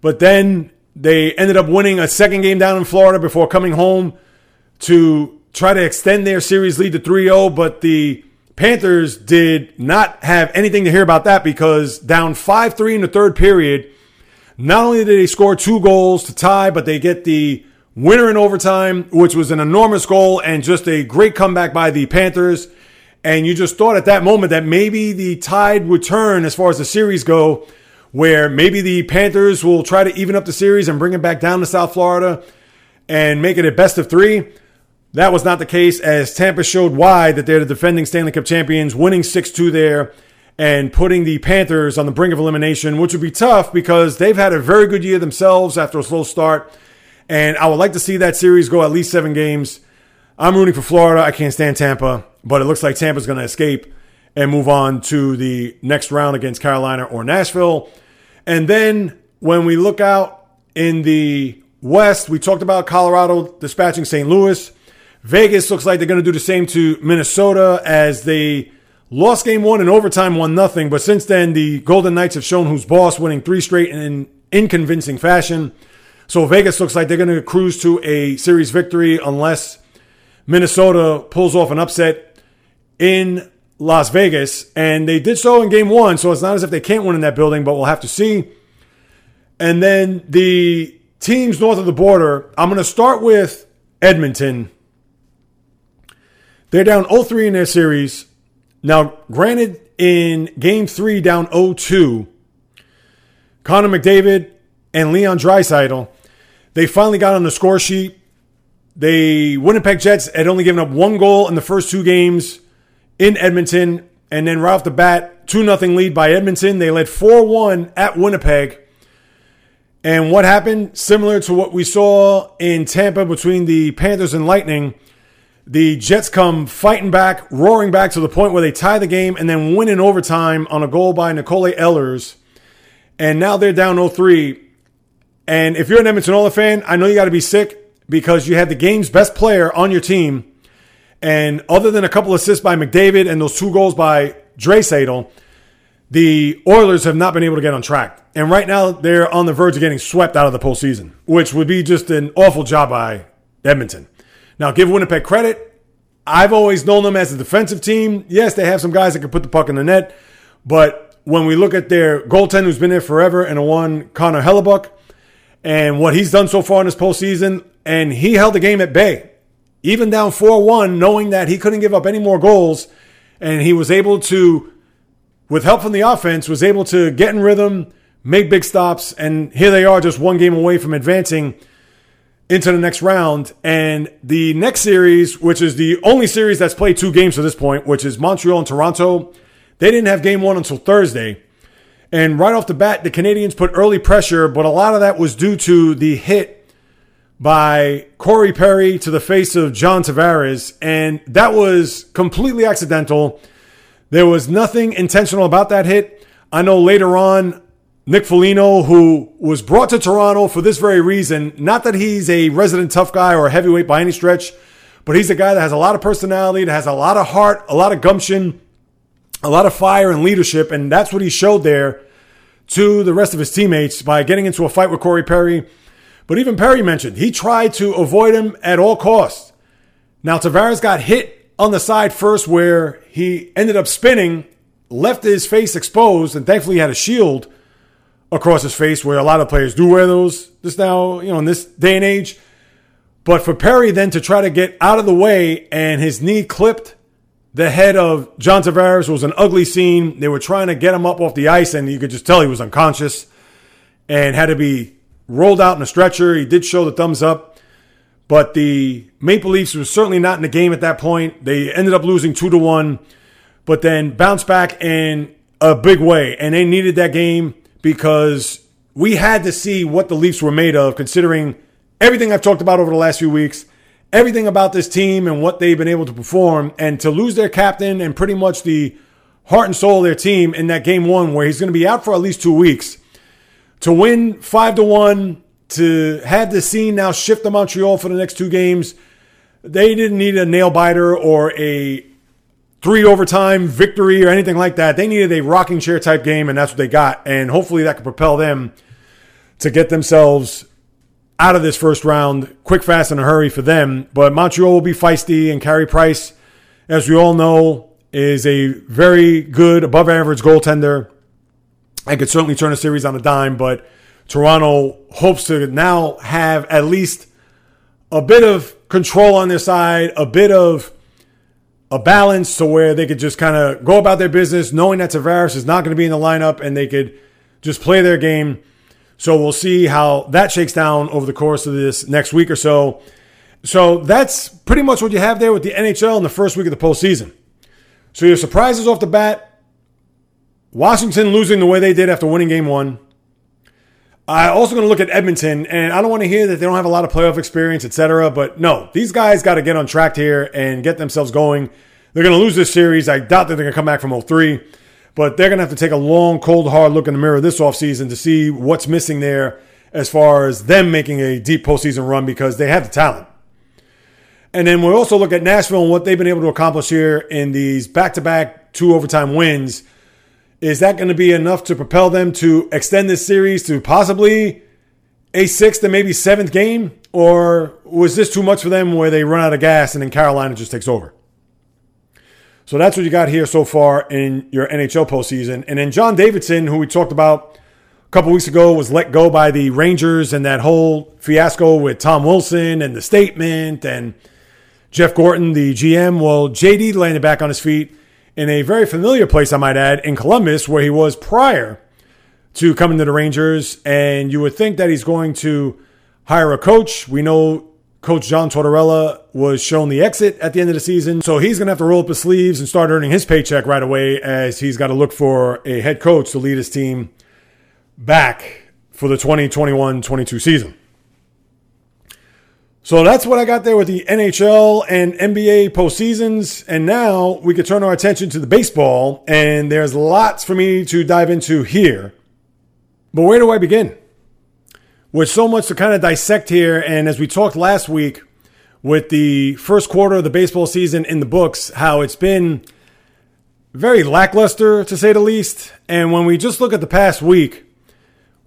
But then they ended up winning a second game down in Florida before coming home to try to extend their series lead to 3 0. But the Panthers did not have anything to hear about that because down 5 3 in the third period, not only did they score two goals to tie, but they get the winner in overtime, which was an enormous goal and just a great comeback by the Panthers. And you just thought at that moment that maybe the tide would turn as far as the series go where maybe the Panthers will try to even up the series and bring it back down to South Florida and make it a best of three. That was not the case as Tampa showed why that they're the defending Stanley Cup champions, winning 6 2 there and putting the Panthers on the brink of elimination, which would be tough because they've had a very good year themselves after a slow start. And I would like to see that series go at least seven games. I'm rooting for Florida. I can't stand Tampa, but it looks like Tampa's going to escape and move on to the next round against Carolina or Nashville. And then when we look out in the West, we talked about Colorado dispatching St. Louis. Vegas looks like they're going to do the same to Minnesota as they lost game one in overtime, one nothing. But since then, the Golden Knights have shown who's boss, winning three straight in an inconvincing fashion. So Vegas looks like they're going to cruise to a series victory unless Minnesota pulls off an upset in Las Vegas, and they did so in game one. So it's not as if they can't win in that building, but we'll have to see. And then the teams north of the border, I'm going to start with Edmonton. They're down 0 3 in their series. Now, granted, in game three, down 0 2, Connor McDavid and Leon Draisaitl, they finally got on the score sheet. The Winnipeg Jets had only given up one goal in the first two games in Edmonton, and then right off the bat, 2 0 lead by Edmonton. They led 4 1 at Winnipeg. And what happened? Similar to what we saw in Tampa between the Panthers and Lightning, the Jets come fighting back, roaring back to the point where they tie the game and then win in overtime on a goal by Nikolaj Ehlers. And now they're down 0 3. And if you're an Edmonton Oilers fan, I know you got to be sick because you had the game's best player on your team. And other than a couple assists by McDavid and those two goals by Draisaitl, the Oilers have not been able to get on track. And right now, they're on the verge of getting swept out of the postseason, which would be just an awful job by Edmonton. Now, give Winnipeg credit. I've always known them as a defensive team. Yes, they have some guys that can put the puck in the net, but when we look at their goaltender who's been there forever and a one, Connor Hellebuyck, and what he's done so far in this postseason, and he held the game at bay, even down 4 1, knowing that he couldn't give up any more goals, and he was able to, with help from the offense, was able to get in rhythm make big stops, and here they are just one game away from advancing into the next round. And the next series, which is the only series that's played two games to this point, which is Montreal and Toronto, they didn't have game one until Thursday. And right off the bat, the Canadiens put early pressure, but a lot of that was due to the hit by Corey Perry to the face of John Tavares. And that was completely accidental. There was nothing intentional about that hit. I know later on, Nick Foligno, who was brought to Toronto for this very reason. Not that he's a resident tough guy or a heavyweight by any stretch, but he's a guy that has a lot of personality, that has a lot of heart, a lot of gumption, a lot of fire and leadership. And that's what he showed there to the rest of his teammates by getting into a fight with Corey Perry. But even Perry mentioned he tried to avoid him at all costs. Now, Tavares got hit on the side first where he ended up spinning, left his face exposed, and thankfully he had a shield across his face, where a lot of players do wear those this now, you know, in this day and age. But for Perry then to try to get out of the way and his knee clipped the head of John Tavares was an ugly scene. They were trying to get him up off the ice, and you could just tell he was unconscious and had to be rolled out in a stretcher. He did show the thumbs up, but the Maple Leafs were certainly not in the game at that point. They ended up losing two to one, but then bounced back in a big way, and they needed that game because we had to see what the Leafs were made of, considering everything I've talked about over the last few weeks, everything about this team and what they've been able to perform, and to lose their captain and pretty much the heart and soul of their team in that game one, where he's going to be out for at least two weeks, to win five to one, to have the scene now shift to Montreal for the next two games. They didn't need a nail biter or a three overtime victory or anything like that. They needed a rocking chair type game, and that's what they got. And hopefully that could propel them to get themselves out of this first round quick, fast, in a hurry for them. But Montreal will be feisty, and Carey Price, as we all know, is a very good, above average goaltender and could certainly turn a series on a dime. But Toronto hopes to now have at least a bit of control on their side, a bit of a balance to where they could just kind of go about their business, knowing that Tavares is not going to be in the lineup and they could just play their game. So we'll see how that shakes down over the course of this next week or so. So that's pretty much what you have there with the NHL in the first week of the postseason. So your surprises off the bat Washington losing the way they did after winning game one. I also going to look at Edmonton, and I don't want to hear that they don't have a lot of playoff experience, etc. But no, these guys got to get on track here and get themselves going. They're going to lose this series. I doubt that they're going to come back from 03, but they're going to have to take a long, cold, hard look in the mirror this offseason to see what's missing there as far as them making a deep postseason run because they have the talent. And then we'll also look at Nashville and what they've been able to accomplish here in these back to back two overtime wins is that going to be enough to propel them to extend this series to possibly a sixth and maybe seventh game? Or was this too much for them where they run out of gas and then Carolina just takes over? So that's what you got here so far in your NHL postseason. And then John Davidson, who we talked about a couple weeks ago, was let go by the Rangers and that whole fiasco with Tom Wilson and the statement and Jeff Gorton, the GM, well, JD landed back on his feet in a very familiar place, I might add, in Columbus, where he was prior to coming to the Rangers. And you would think that he's going to hire a coach. We know Coach John Tortorella was shown the exit at the end of the season. So he's going to have to roll up his sleeves and start earning his paycheck right away as he's got to look for a head coach to lead his team back for the 2021 22 season. So that's what I got there with the NHL and NBA postseasons. And now we could turn our attention to the baseball. And there's lots for me to dive into here. But where do I begin? With so much to kind of dissect here. And as we talked last week with the first quarter of the baseball season in the books, how it's been very lackluster to say the least. And when we just look at the past week,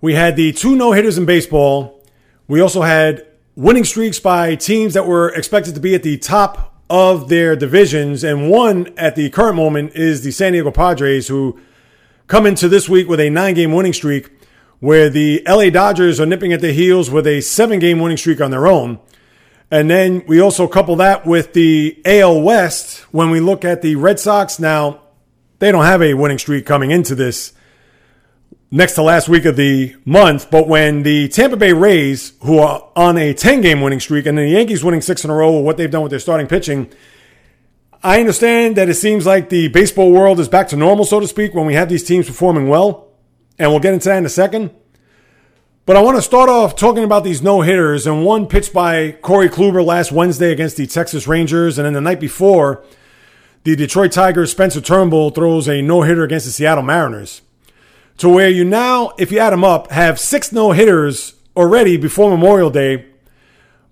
we had the two no hitters in baseball. We also had winning streaks by teams that were expected to be at the top of their divisions. And one at the current moment is the San Diego Padres, who come into this week with a nine game winning streak where the LA Dodgers are nipping at the heels with a seven game winning streak on their own. And then we also couple that with the AL West when we look at the Red Sox. Now, they don't have a winning streak coming into this next to last week of the month. But when the Tampa Bay Rays, who are on a 10 game winning streak, and then the Yankees winning six in a row with what they've done with their starting pitching, I understand that it seems like the baseball world is back to normal, so to speak, when we have these teams performing well and we'll get into that in a second. But I want to start off talking about these no hitters, and one pitched by Corey Kluber last Wednesday against the Texas Rangers, and then the night before, the Detroit Tigers' Spencer Turnbull throws a no hitter against the Seattle Mariners. To where you now, if you add them up, have six no hitters already before Memorial Day.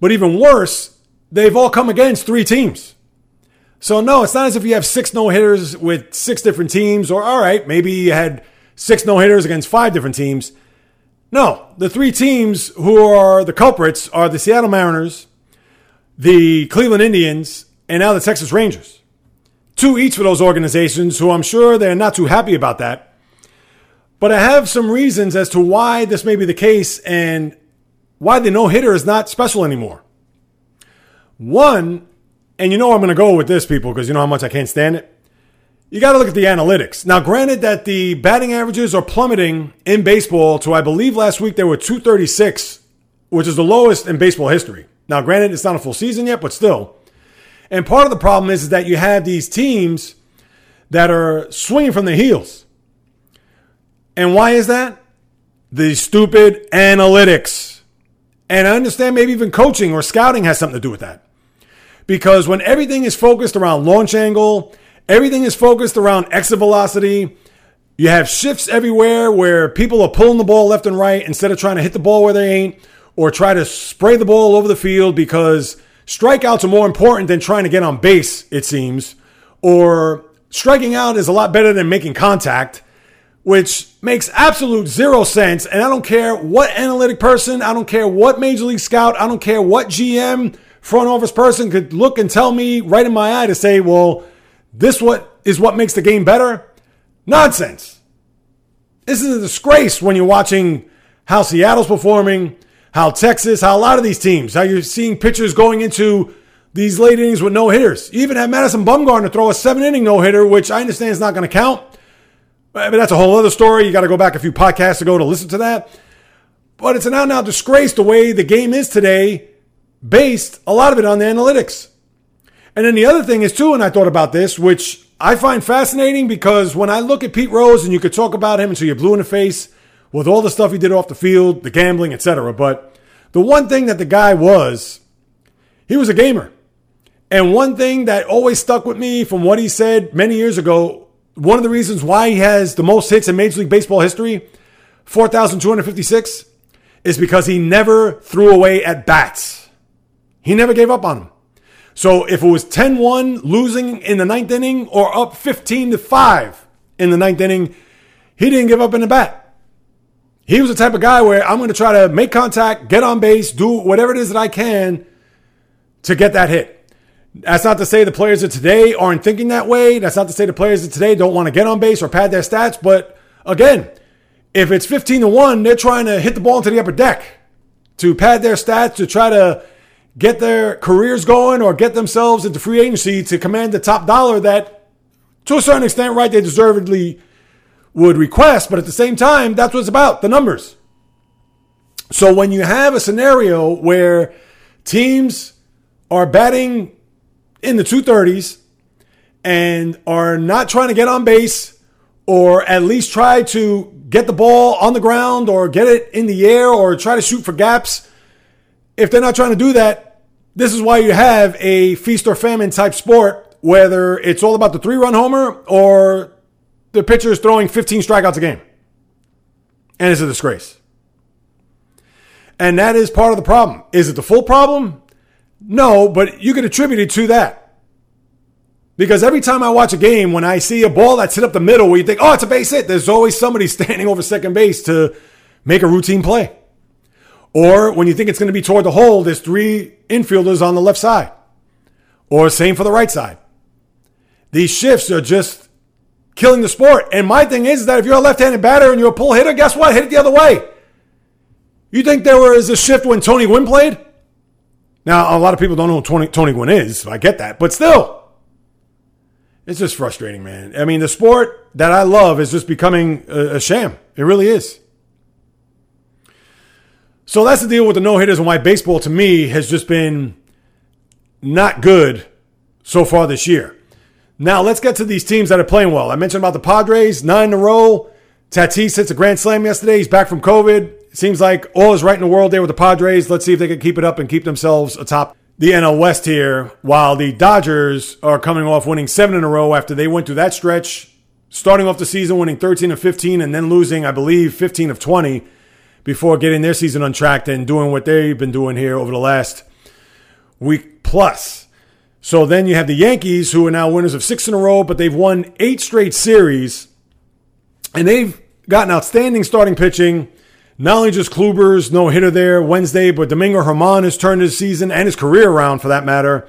But even worse, they've all come against three teams. So, no, it's not as if you have six no hitters with six different teams, or all right, maybe you had six no hitters against five different teams. No, the three teams who are the culprits are the Seattle Mariners, the Cleveland Indians, and now the Texas Rangers. Two each for those organizations who I'm sure they're not too happy about that. But I have some reasons as to why this may be the case and why the no hitter is not special anymore. One, and you know I'm going to go with this, people, because you know how much I can't stand it you got to look at the analytics. Now, granted that the batting averages are plummeting in baseball to, I believe last week they were 236, which is the lowest in baseball history. Now, granted, it's not a full season yet, but still. And part of the problem is, is that you have these teams that are swinging from the heels. And why is that? The stupid analytics. And I understand maybe even coaching or scouting has something to do with that. Because when everything is focused around launch angle Everything is focused around exit velocity. You have shifts everywhere where people are pulling the ball left and right instead of trying to hit the ball where they ain't or try to spray the ball over the field because strikeouts are more important than trying to get on base, it seems. Or striking out is a lot better than making contact, which makes absolute zero sense. And I don't care what analytic person, I don't care what major league scout, I don't care what GM, front office person could look and tell me right in my eye to say, well, this what is what makes the game better? Nonsense. This is a disgrace when you're watching how Seattle's performing, how Texas, how a lot of these teams, how you're seeing pitchers going into these late innings with no hitters. You even have Madison Bumgarner throw a seven inning no hitter, which I understand is not going to count. But that's a whole other story. You got to go back a few podcasts ago to listen to that. But it's an out and out disgrace the way the game is today, based a lot of it on the analytics. And then the other thing is too, and I thought about this, which I find fascinating because when I look at Pete Rose, and you could talk about him until you're blue in the face with all the stuff he did off the field, the gambling, etc. But the one thing that the guy was, he was a gamer. And one thing that always stuck with me from what he said many years ago, one of the reasons why he has the most hits in Major League Baseball history, 4,256, is because he never threw away at bats. He never gave up on them. So if it was 10 1 losing in the ninth inning or up 15 to 5 in the ninth inning, he didn't give up in the bat. He was the type of guy where I'm going to try to make contact, get on base, do whatever it is that I can to get that hit. That's not to say the players of today aren't thinking that way. That's not to say the players of today don't want to get on base or pad their stats. But again, if it's 15 to 1, they're trying to hit the ball into the upper deck to pad their stats, to try to get their careers going or get themselves into free agency to command the top dollar that, to a certain extent, right, they deservedly would request. But at the same time, that's what it's about the numbers. So when you have a scenario where teams are batting in the 230s and are not trying to get on base or at least try to get the ball on the ground or get it in the air or try to shoot for gaps, if they're not trying to do that, this is why you have a feast or famine type sport, whether it's all about the three run homer or the pitcher is throwing 15 strikeouts a game. And it's a disgrace. And that is part of the problem. Is it the full problem? No, but you can attribute it to that. Because every time I watch a game, when I see a ball that's hit up the middle where you think, oh, it's a base hit, there's always somebody standing over second base to make a routine play. Or when you think it's going to be toward the hole, there's three infielders on the left side. Or same for the right side. These shifts are just killing the sport. And my thing is that if you're a left handed batter and you're a pull hitter, guess what? Hit it the other way. You think there was a shift when Tony Gwynn played? Now, a lot of people don't know who Tony, Tony Gwynn is. I get that. But still, it's just frustrating, man. I mean, the sport that I love is just becoming a, a sham. It really is. So that's the deal with the no hitters and why baseball to me has just been not good so far this year. Now let's get to these teams that are playing well. I mentioned about the Padres, nine in a row. Tatis hits a grand slam yesterday. He's back from COVID. Seems like all is right in the world there with the Padres. Let's see if they can keep it up and keep themselves atop the NL West here, while the Dodgers are coming off winning seven in a row after they went through that stretch, starting off the season winning 13 of 15 and then losing, I believe, 15 of 20 before getting their season untracked and doing what they've been doing here over the last week plus. So then you have the Yankees, who are now winners of six in a row, but they've won eight straight series, and they've gotten outstanding starting pitching not only just Kluber's no hitter there Wednesday, but Domingo Germán has turned his season and his career around for that matter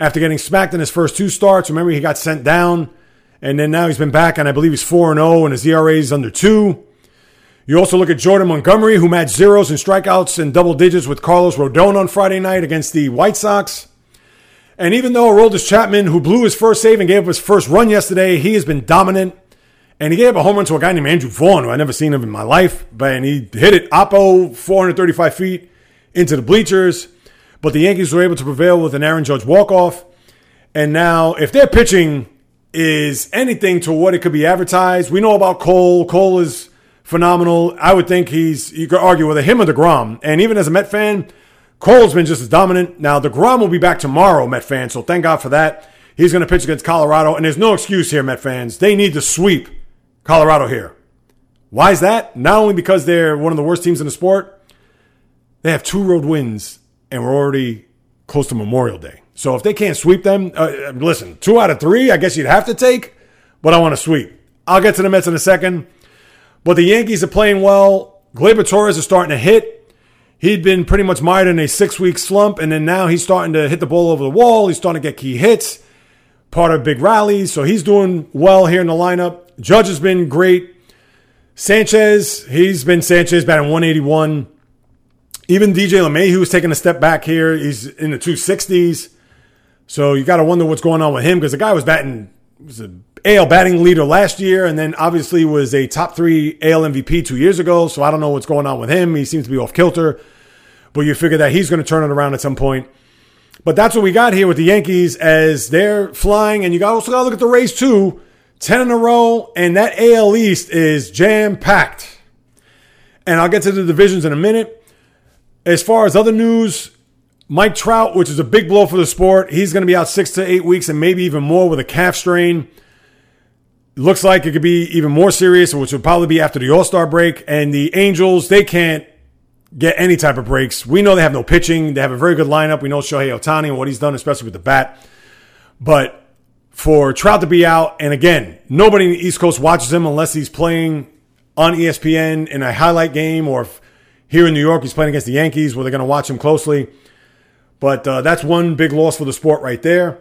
after getting smacked in his first two starts. Remember, he got sent down, and then now he's been back, and I believe he's 4 0, and his ERA is under two. You also look at Jordan Montgomery, who matched zeros and strikeouts and double digits with Carlos Rodon on Friday night against the White Sox. And even though Aroldis Chapman, who blew his first save and gave up his first run yesterday, he has been dominant. And he gave up a home run to a guy named Andrew Vaughn, who I'd never seen him in my life. But and he hit it oppo 435 feet into the bleachers. But the Yankees were able to prevail with an Aaron Judge walk-off. And now, if their pitching is anything to what it could be advertised, we know about Cole. Cole is phenomenal. I would think he's, you could argue whether him or DeGrom. And even as a Met fan, Cole's been just as dominant. Now, DeGrom will be back tomorrow, Met fan, so thank God for that. He's going to pitch against Colorado, and there's no excuse here, Met fans. They need to sweep Colorado here. Why is that? Not only because they're one of the worst teams in the sport, they have two road wins and we're already close to Memorial Day. So if they can't sweep them, uh, listen, two out of three, I guess you'd have to take, but I want to sweep. I'll get to the Mets in a second. But the Yankees are playing well. Gleyber Torres is starting to hit. He'd been pretty much mired in a six week slump, and then now he's starting to hit the ball over the wall. He's starting to get key hits, part of big rallies. So he's doing well here in the lineup. Judge has been great. Sanchez, he's been Sanchez batting 181. Even DJ LeMahieu who's taking a step back here. He's in the 260s. So you got to wonder what's going on with him because the guy was batting, was an AL batting leader last year and then obviously was a top three AL MVP two years ago. So I don't know what's going on with him. He seems to be off kilter. But you figure that he's going to turn it around at some point. But that's what we got here with the Yankees as they're flying. And you also got to look at the Rays too 10 in a row, and that AL East is jam packed. And I'll get to the divisions in a minute. As far as other news, Mike Trout, which is a big blow for the sport, he's going to be out six to eight weeks and maybe even more with a calf strain. Looks like it could be even more serious, which would probably be after the All Star break. And the Angels, they can't get any type of breaks. We know they have no pitching. They have a very good lineup. We know Shohei Ohtani and what he's done, especially with the bat. But for Trout to be out. And again, nobody in the East Coast watches him unless he's playing on ESPN in a highlight game or here in New York he's playing against the Yankees where they're going to watch him closely. But uh, that's one big loss for the sport right there.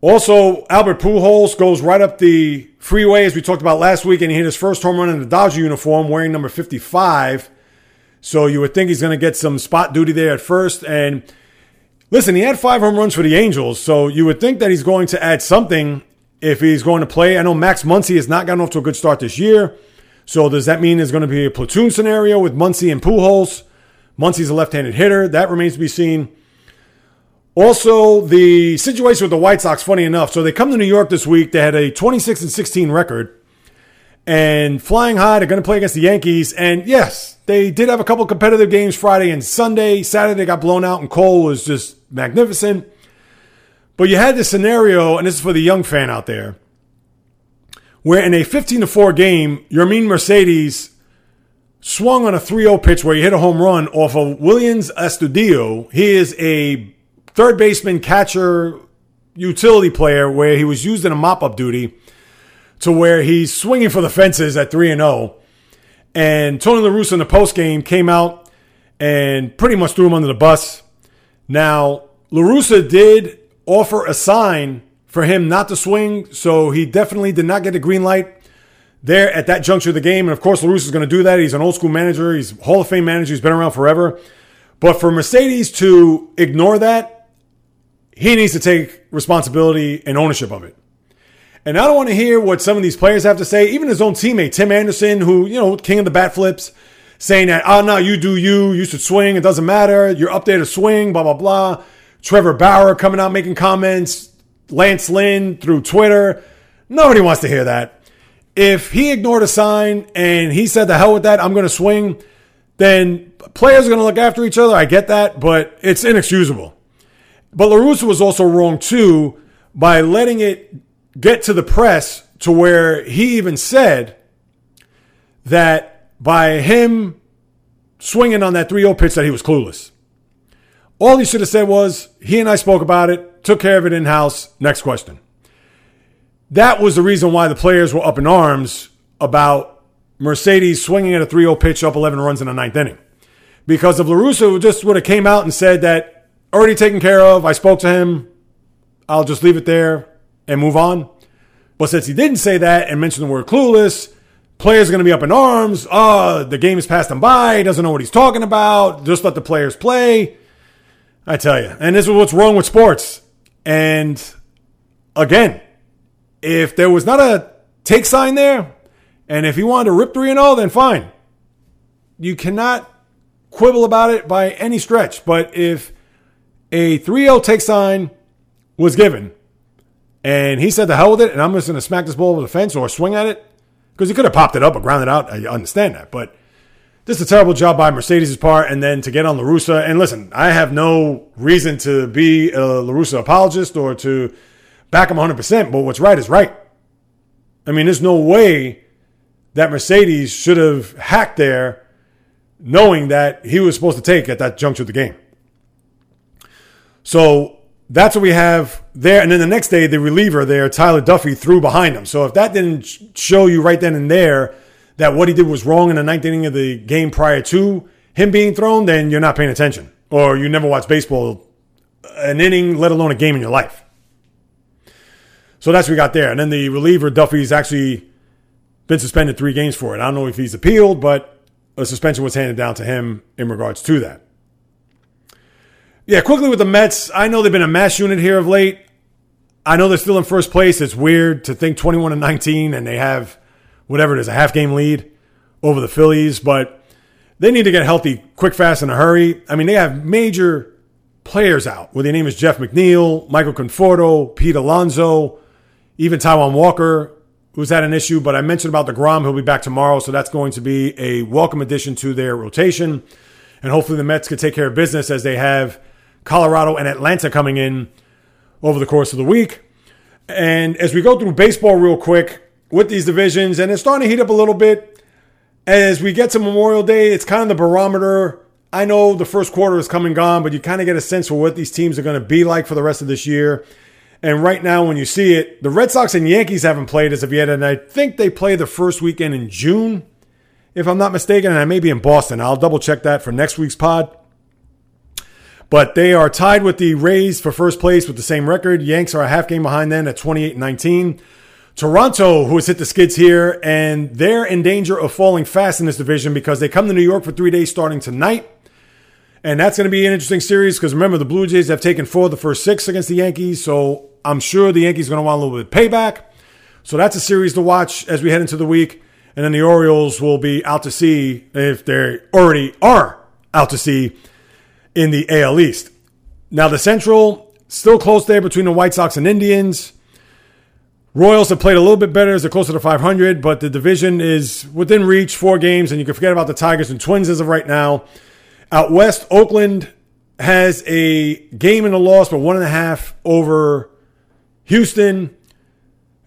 Also, Albert Pujols goes right up the freeway as we talked about last week, and he hit his first home run in the Dodger uniform wearing number 55. So you would think he's going to get some spot duty there at first. And Listen, he had five home runs for the Angels, so you would think that he's going to add something if he's going to play. I know Max Muncy has not gotten off to a good start this year. So does that mean there's going to be a platoon scenario with Muncy and Pujols? Muncy's a left-handed hitter. That remains to be seen. Also, the situation with the White Sox, funny enough. So they come to New York this week. They had a 26 and 16 record. And flying high, they're going to play against the Yankees. And yes, they did have a couple competitive games Friday and Sunday. Saturday, got blown out, and Cole was just magnificent. But you had this scenario, and this is for the young fan out there, where in a 15 to 4 game, Yermín Mercedes swung on a 3 0 pitch where he hit a home run off of Willians Astudillo. He is a third baseman, catcher, utility player where he was used in a mop up duty to where he's swinging for the fences at 3 and 0. And Tony La Russa in the post game came out and pretty much threw him under the bus. Now, La Russa did offer a sign for him not to swing, so he definitely did not get a green light there at that juncture of the game. And of course, La Russa is going to do that. He's an old school manager, he's Hall of Fame manager, he's been around forever. But for Mercedes to ignore that he needs to take responsibility and ownership of it. And I don't want to hear what some of these players have to say, even his own teammate, Tim Anderson, who, you know, king of the bat flips, saying that, ah, oh, no, you do you. You should swing. It doesn't matter. You're up there to swing, blah, blah, blah. Trevor Bauer coming out making comments. Lance Lynn through Twitter. Nobody wants to hear that. If he ignored a sign and he said, the hell with that, I'm going to swing, then players are going to look after each other. I get that, but it's inexcusable. But La Russa was also wrong too by letting it get to the press to where he even said that by him swinging on that 3-0 pitch that he was clueless. All he should have said was, he and I spoke about it, took care of it in-house, next question. That was the reason why the players were up in arms about Mercedes swinging at a 3-0 pitch up 11 runs in the ninth inning. Because if La Russa just would have came out and said that already taken care of. I spoke to him. I'll just leave it there and move on. But since he didn't say that and mention the word clueless, players are going to be up in arms. Oh, the game has passed him by. He doesn't know what he's talking about. Just let the players play. I tell you. And this is what's wrong with sports. And again, if there was not a take sign there, and if he wanted to rip 3 0, then fine. You cannot quibble about it by any stretch. But if a 3 0 take sign was given. And he said, the hell with it. And I'm just going to smack this ball over the fence or swing at it. Because he could have popped it up or ground it out. I understand that. But this is a terrible job by Mercedes' part. And then to get on La Russa. And listen, I have no reason to be a La Russa apologist or to back him 100%. But what's right is right. I mean, there's no way that Mercedes should have hacked there knowing that he was supposed to take at that juncture of the game. So that's what we have there. And then the next day, the reliever there, Tyler Duffey, threw behind him. So if that didn't show you right then and there that what he did was wrong in the ninth inning of the game prior to him being thrown, then you're not paying attention. Or you never watched baseball an inning, let alone a game in your life. So that's what we got there. And then the reliever, Duffey's actually been suspended three games for it. I don't know if he's appealed, but a suspension was handed down to him in regards to that. Yeah, quickly with the Mets. I know they've been a mass unit here of late. I know they're still in first place. It's weird to think 21 and 19 and they have whatever it is, a half game lead over the Phillies, but they need to get healthy quick, fast, in a hurry. I mean, they have major players out, where their name is Jeff McNeil, Michael Conforto, Pete Alonso, even Taijuan Walker, who's had an issue. But I mentioned about DeGrom. He'll be back tomorrow, so that's going to be a welcome addition to their rotation. And hopefully the Mets can take care of business as they have Colorado, and Atlanta coming in over the course of the week. And as we go through baseball real quick with these divisions, and it's starting to heat up a little bit as we get to Memorial Day, it's kind of the barometer. I know the first quarter is coming gone, but you kind of get a sense for what these teams are going to be like for the rest of this year. And right now, when you see it, the Red Sox and Yankees haven't played as of yet, and I think they play the first weekend in June, if I'm not mistaken, and I may be in Boston. I'll double check that for next week's pod. But they are tied with the Rays for first place with the same record. Yanks are a half game behind them at 28 19. Toronto, who has hit the skids here, and they're in danger of falling fast in this division because they come to New York for three days starting tonight. And that's going to be an interesting series because remember, the Blue Jays have taken four of the first six against the Yankees. So I'm sure the Yankees are going to want a little bit of payback. So that's a series to watch as we head into the week. And then the Orioles will be out to sea if they already are out to sea in the AL East. Now, the Central, still close there between the White Sox and Indians. Royals have played a little bit better as they're closer to 500, but the division is within reach, four games, and you can forget about the Tigers and Twins as of right now. Out west, Oakland has a game and a loss, but one and a half over Houston.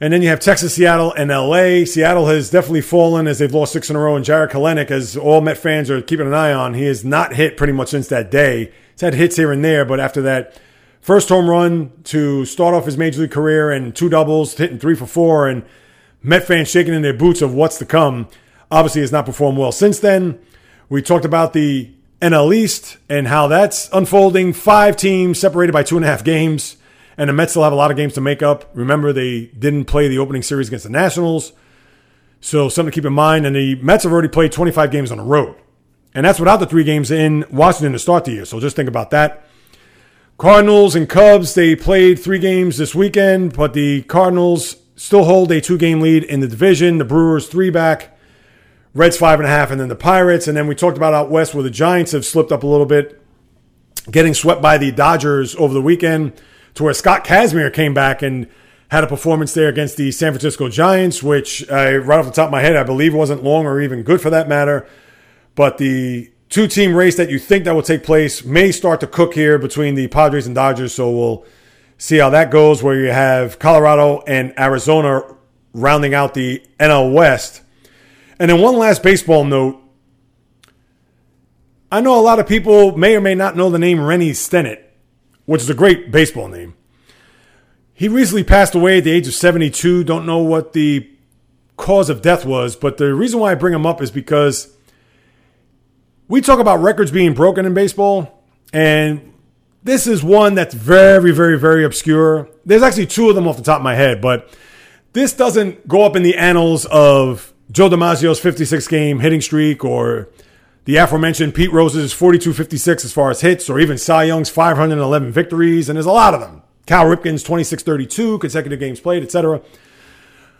And then you have Texas, Seattle, and LA. Seattle has definitely fallen as they've lost six in a row. And Jarred Kelenic, as all Met fans are keeping an eye on, he has not hit pretty much since that day. He's had hits here and there, but after that first home run to start off his major league career and two doubles, hitting three for four, and Met fans shaking in their boots of what's to come, obviously has not performed well since then. We talked about the NL East and how that's unfolding. Five teams separated by two and a half games. And the Mets still have a lot of games to make up. Remember, they didn't play the opening series against the Nationals. So something to keep in mind. And the Mets have already played 25 games on the road. And that's without the three games in Washington to start the year. So just think about that. Cardinals and Cubs, they played three games this weekend, but the Cardinals still hold a two game lead in the division. The Brewers three back, Reds five and a half, and then the Pirates. And then we talked about out west where the Giants have slipped up a little bit, getting swept by the Dodgers over the weekend to where Scott Kazmir came back and had a performance there against the San Francisco Giants, which uh, right off the top of my head, I believe wasn't long or even good for that matter. But the two team race that you think that will take place may start to cook here between the Padres and Dodgers. So we'll see how that goes, where you have Colorado and Arizona rounding out the NL West. And then one last baseball note. I know a lot of people may or may not know the name Rennie Stennett which is a great baseball name. He recently passed away at the age of 72. Don't know what the cause of death was, but the reason why I bring him up is because we talk about records being broken in baseball, and this is one that's very, very, very obscure. There's actually two of them off the top of my head, but this doesn't go up in the annals of Joe DiMaggio's 56 game hitting streak or the aforementioned Pete Rose's 42-56 as far as hits, or even Cy Young's 511 victories, and there's a lot of them. Cal Ripken's 26-32, consecutive games played, etc.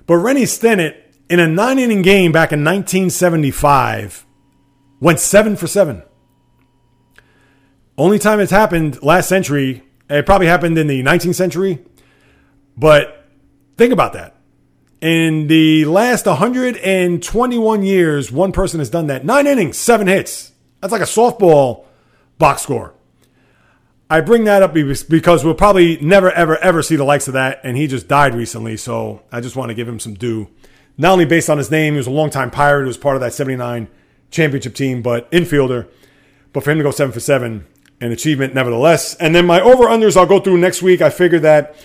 But Rennie Stennett, in a nine-inning game back in 1975, went seven for seven. Only time it's happened last century. It probably happened in the 19th century. But think about that. In the last 121 years, one person has done that. Nine innings, seven hits. That's like a softball box score. I bring that up because we'll probably never, ever, ever see the likes of that. And he just died recently. So I just want to give him some due. Not only based on his name, he was a longtime pirate, he was part of that 79 championship team, but infielder. But for him to go seven for seven, an achievement nevertheless. And then my over unders I'll go through next week. I figured that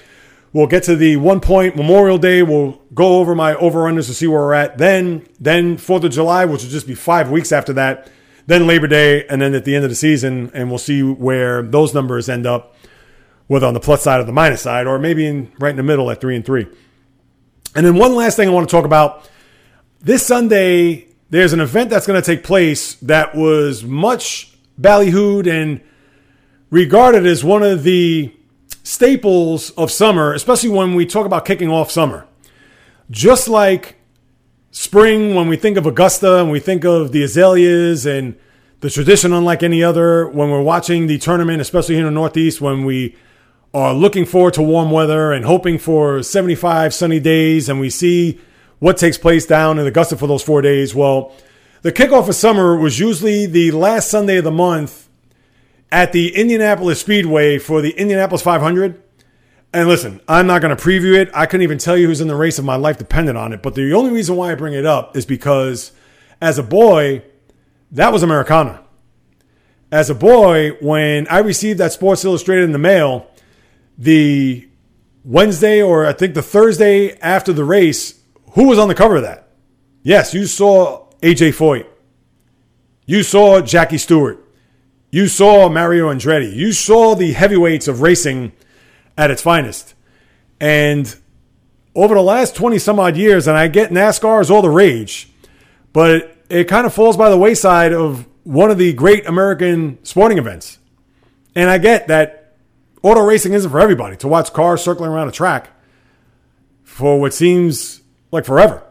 We'll get to the one point Memorial Day. We'll go over my over unders to see where we're at. Then, then Fourth of July, which will just be five weeks after that. Then Labor Day, and then at the end of the season, and we'll see where those numbers end up, whether on the plus side or the minus side, or maybe in right in the middle at three and three. And then one last thing I want to talk about. This Sunday, there's an event that's going to take place that was much ballyhooed and regarded as one of the staples of summer, especially when we talk about kicking off summer. Just like spring, when we think of Augusta and we think of the azaleas and the tradition, unlike any other, when we're watching the tournament, especially here in the Northeast, when we are looking forward to warm weather and hoping for 75 sunny days, and we see what takes place down in Augusta for those four days. Well, the kickoff of summer was usually the last Sunday of the month at the Indianapolis Speedway for the Indianapolis 500. And listen, I'm not going to preview it. I couldn't even tell you who's in the race if my life depended on it. But the only reason why I bring it up is because as a boy, that was Americana. As a boy, when I received that Sports Illustrated in the mail, the Wednesday or I think the Thursday after the race, who was on the cover of that? Yes, you saw AJ Foyt. You saw Jackie Stewart. You saw Mario Andretti. You saw the heavyweights of racing at its finest. And over the last 20 some odd years, and I get NASCAR is all the rage, but it, it kind of falls by the wayside of one of the great American sporting events. And I get that auto racing isn't for everybody to watch cars circling around a track for what seems like forever.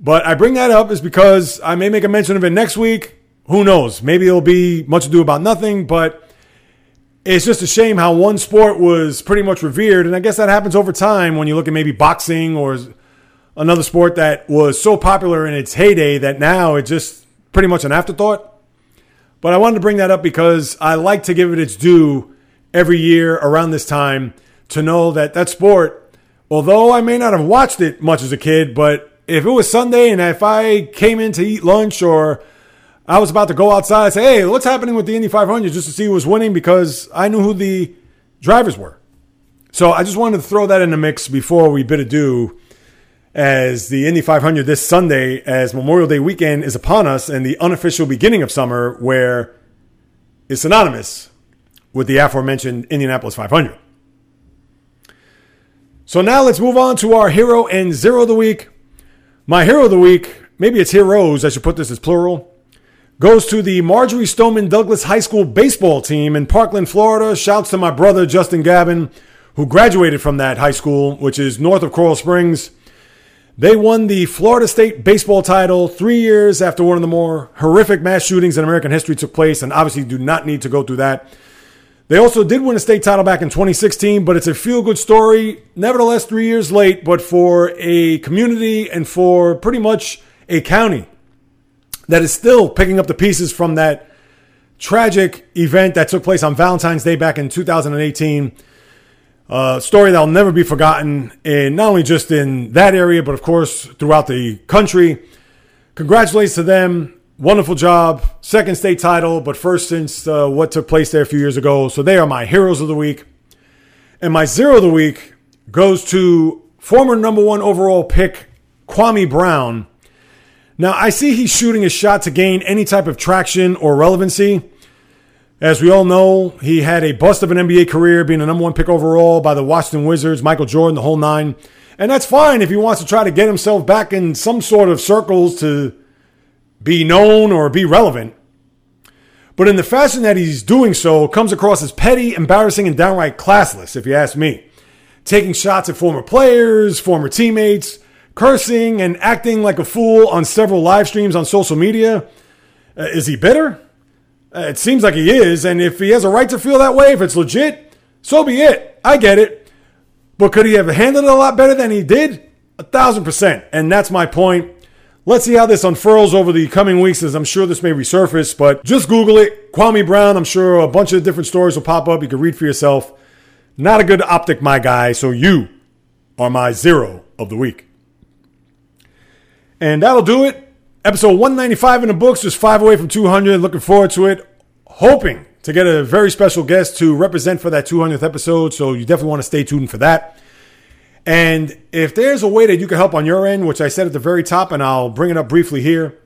But I bring that up is because I may make a mention of it next week. Who knows? Maybe it'll be much ado about nothing, but it's just a shame how one sport was pretty much revered. And I guess that happens over time when you look at maybe boxing or another sport that was so popular in its heyday that now it's just pretty much an afterthought. But I wanted to bring that up because I like to give it its due every year around this time to know that that sport, although I may not have watched it much as a kid, but if it was Sunday and if I came in to eat lunch or I was about to go outside and say, hey, what's happening with the Indy 500 just to see who was winning because I knew who the drivers were. So I just wanted to throw that in the mix before we bid adieu as the Indy 500 this Sunday, as Memorial Day weekend is upon us and the unofficial beginning of summer, where it's synonymous with the aforementioned Indianapolis 500. So now let's move on to our hero and zero of the week. My hero of the week, maybe it's heroes, I should put this as plural, goes to the Marjory Stoneman Douglas High School baseball team in Parkland, Florida. Shouts to my brother, Justin Gavin, who graduated from that high school, which is north of Coral Springs. They won the Florida State baseball title three years after one of the more horrific mass shootings in American history took place, and obviously do not need to go through that. They also did win a state title back in 2016, but it's a feel good story. Nevertheless, three years late, but for a community and for pretty much a county that is still picking up the pieces from that tragic event that took place on Valentine's Day back in 2018. A story that'll never be forgotten, and not only just in that area, but of course throughout the country. Congratulations to them wonderful job. Second state title, but first since uh, what took place there a few years ago. So they are my heroes of the week. And my zero of the week goes to former number one overall pick, Kwame Brown. Now, I see he's shooting a shot to gain any type of traction or relevancy. As we all know, he had a bust of an NBA career, being a number one pick overall by the Washington Wizards, Michael Jordan, the whole nine. And that's fine if he wants to try to get himself back in some sort of circles to be known or be relevant. But in the fashion that he's doing so, comes across as petty, embarrassing, and downright classless, if you ask me. Taking shots at former players, former teammates, cursing, and acting like a fool on several live streams on social media. Uh, is he bitter? Uh, it seems like he is, and if he has a right to feel that way, if it's legit, so be it. I get it. But could he have handled it a lot better than he did? A thousand percent. And that's my point. Let's see how this unfurls over the coming weeks, as I'm sure this may resurface. But just Google it. Kwame Brown. I'm sure a bunch of different stories will pop up. You can read for yourself. Not a good optic, my guy. So you are my zero of the week. And that'll do it. Episode 195 in the books, just five away from 200. Looking forward to it. Hoping to get a very special guest to represent for that 200th episode. So you definitely want to stay tuned for that. And if there's a way that you can help on your end, which I said at the very top, and I'll bring it up briefly here,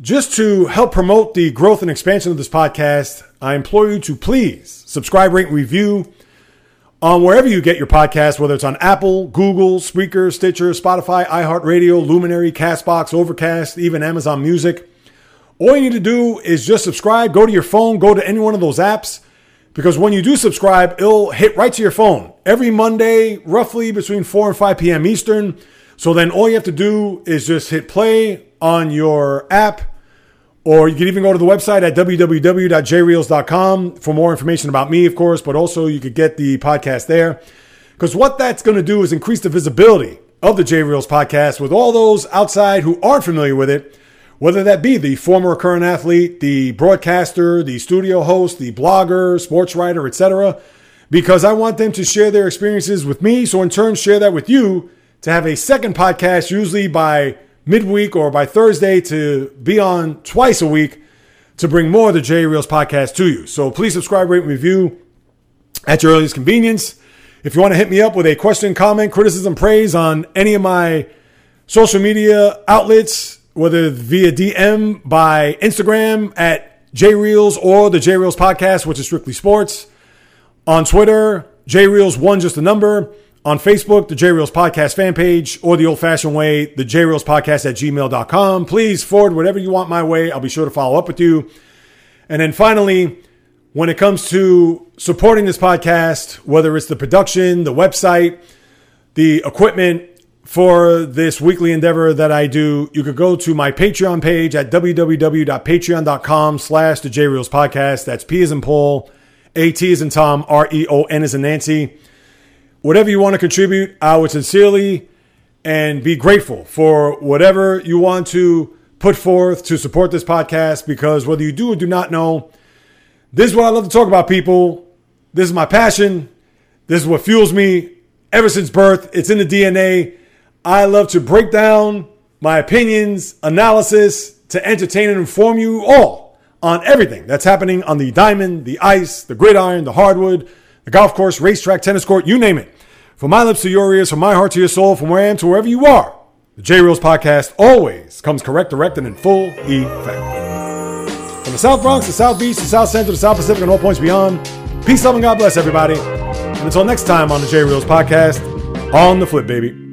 just to help promote the growth and expansion of this podcast, I implore you to please subscribe, rate, and review on wherever you get your podcast, whether it's on Apple, Google, Spreaker, Stitcher, Spotify, iHeartRadio, Luminary, Castbox, Overcast, even Amazon Music. All you need to do is just subscribe, go to your phone, go to any one of those apps because when you do subscribe, it'll hit right to your phone every Monday, roughly between 4 and 5 p.m. Eastern. So then all you have to do is just hit play on your app, or you can even go to the website at www.jreels.com for more information about me, of course, but also you could get the podcast there. Because what that's going to do is increase the visibility of the J Reels podcast with all those outside who aren't familiar with it whether that be the former or current athlete, the broadcaster, the studio host, the blogger, sports writer, etc., because I want them to share their experiences with me. So, in turn, share that with you to have a second podcast, usually by midweek or by Thursday, to be on twice a week to bring more of the J Reels podcast to you. So, please subscribe, rate, and review at your earliest convenience. If you want to hit me up with a question, comment, criticism, praise on any of my social media outlets, whether via DM by Instagram at J Reels or the J Reels podcast, which is strictly sports. On Twitter, J Reels one, just a number. On Facebook, the J Reels Podcast fan page, or the old fashioned way, the J Reels Podcast at gmail.com. Please forward whatever you want my way. I'll be sure to follow up with you. And then finally, when it comes to supporting this podcast, whether it's the production, the website, the equipment for this weekly endeavor that I do, you could go to my Patreon page at www.patreon.com slash the J Reels podcast. That's P as in Paul, A T as in Tom, R E O N is in Nancy whatever you want to contribute, I would sincerely and be grateful for whatever you want to put forth to support this podcast because whether you do or do not know, this is what I love to talk about, people. This is my passion. This is what fuels me ever since birth. It's in the DNA. I love to break down my opinions, analysis to entertain and inform you all on everything that's happening on the diamond, the ice, the gridiron, the hardwood, the golf course, racetrack, tennis court, you name it. From my lips to your ears, from my heart to your soul, from where I am to wherever you are, the J Reels podcast always comes correct, direct, and in full effect. From the South Bronx, the South Beach, the South Central, the South Pacific, and all points beyond, peace, love, and God bless everybody. And until next time on the J Reels podcast, on the flip, baby.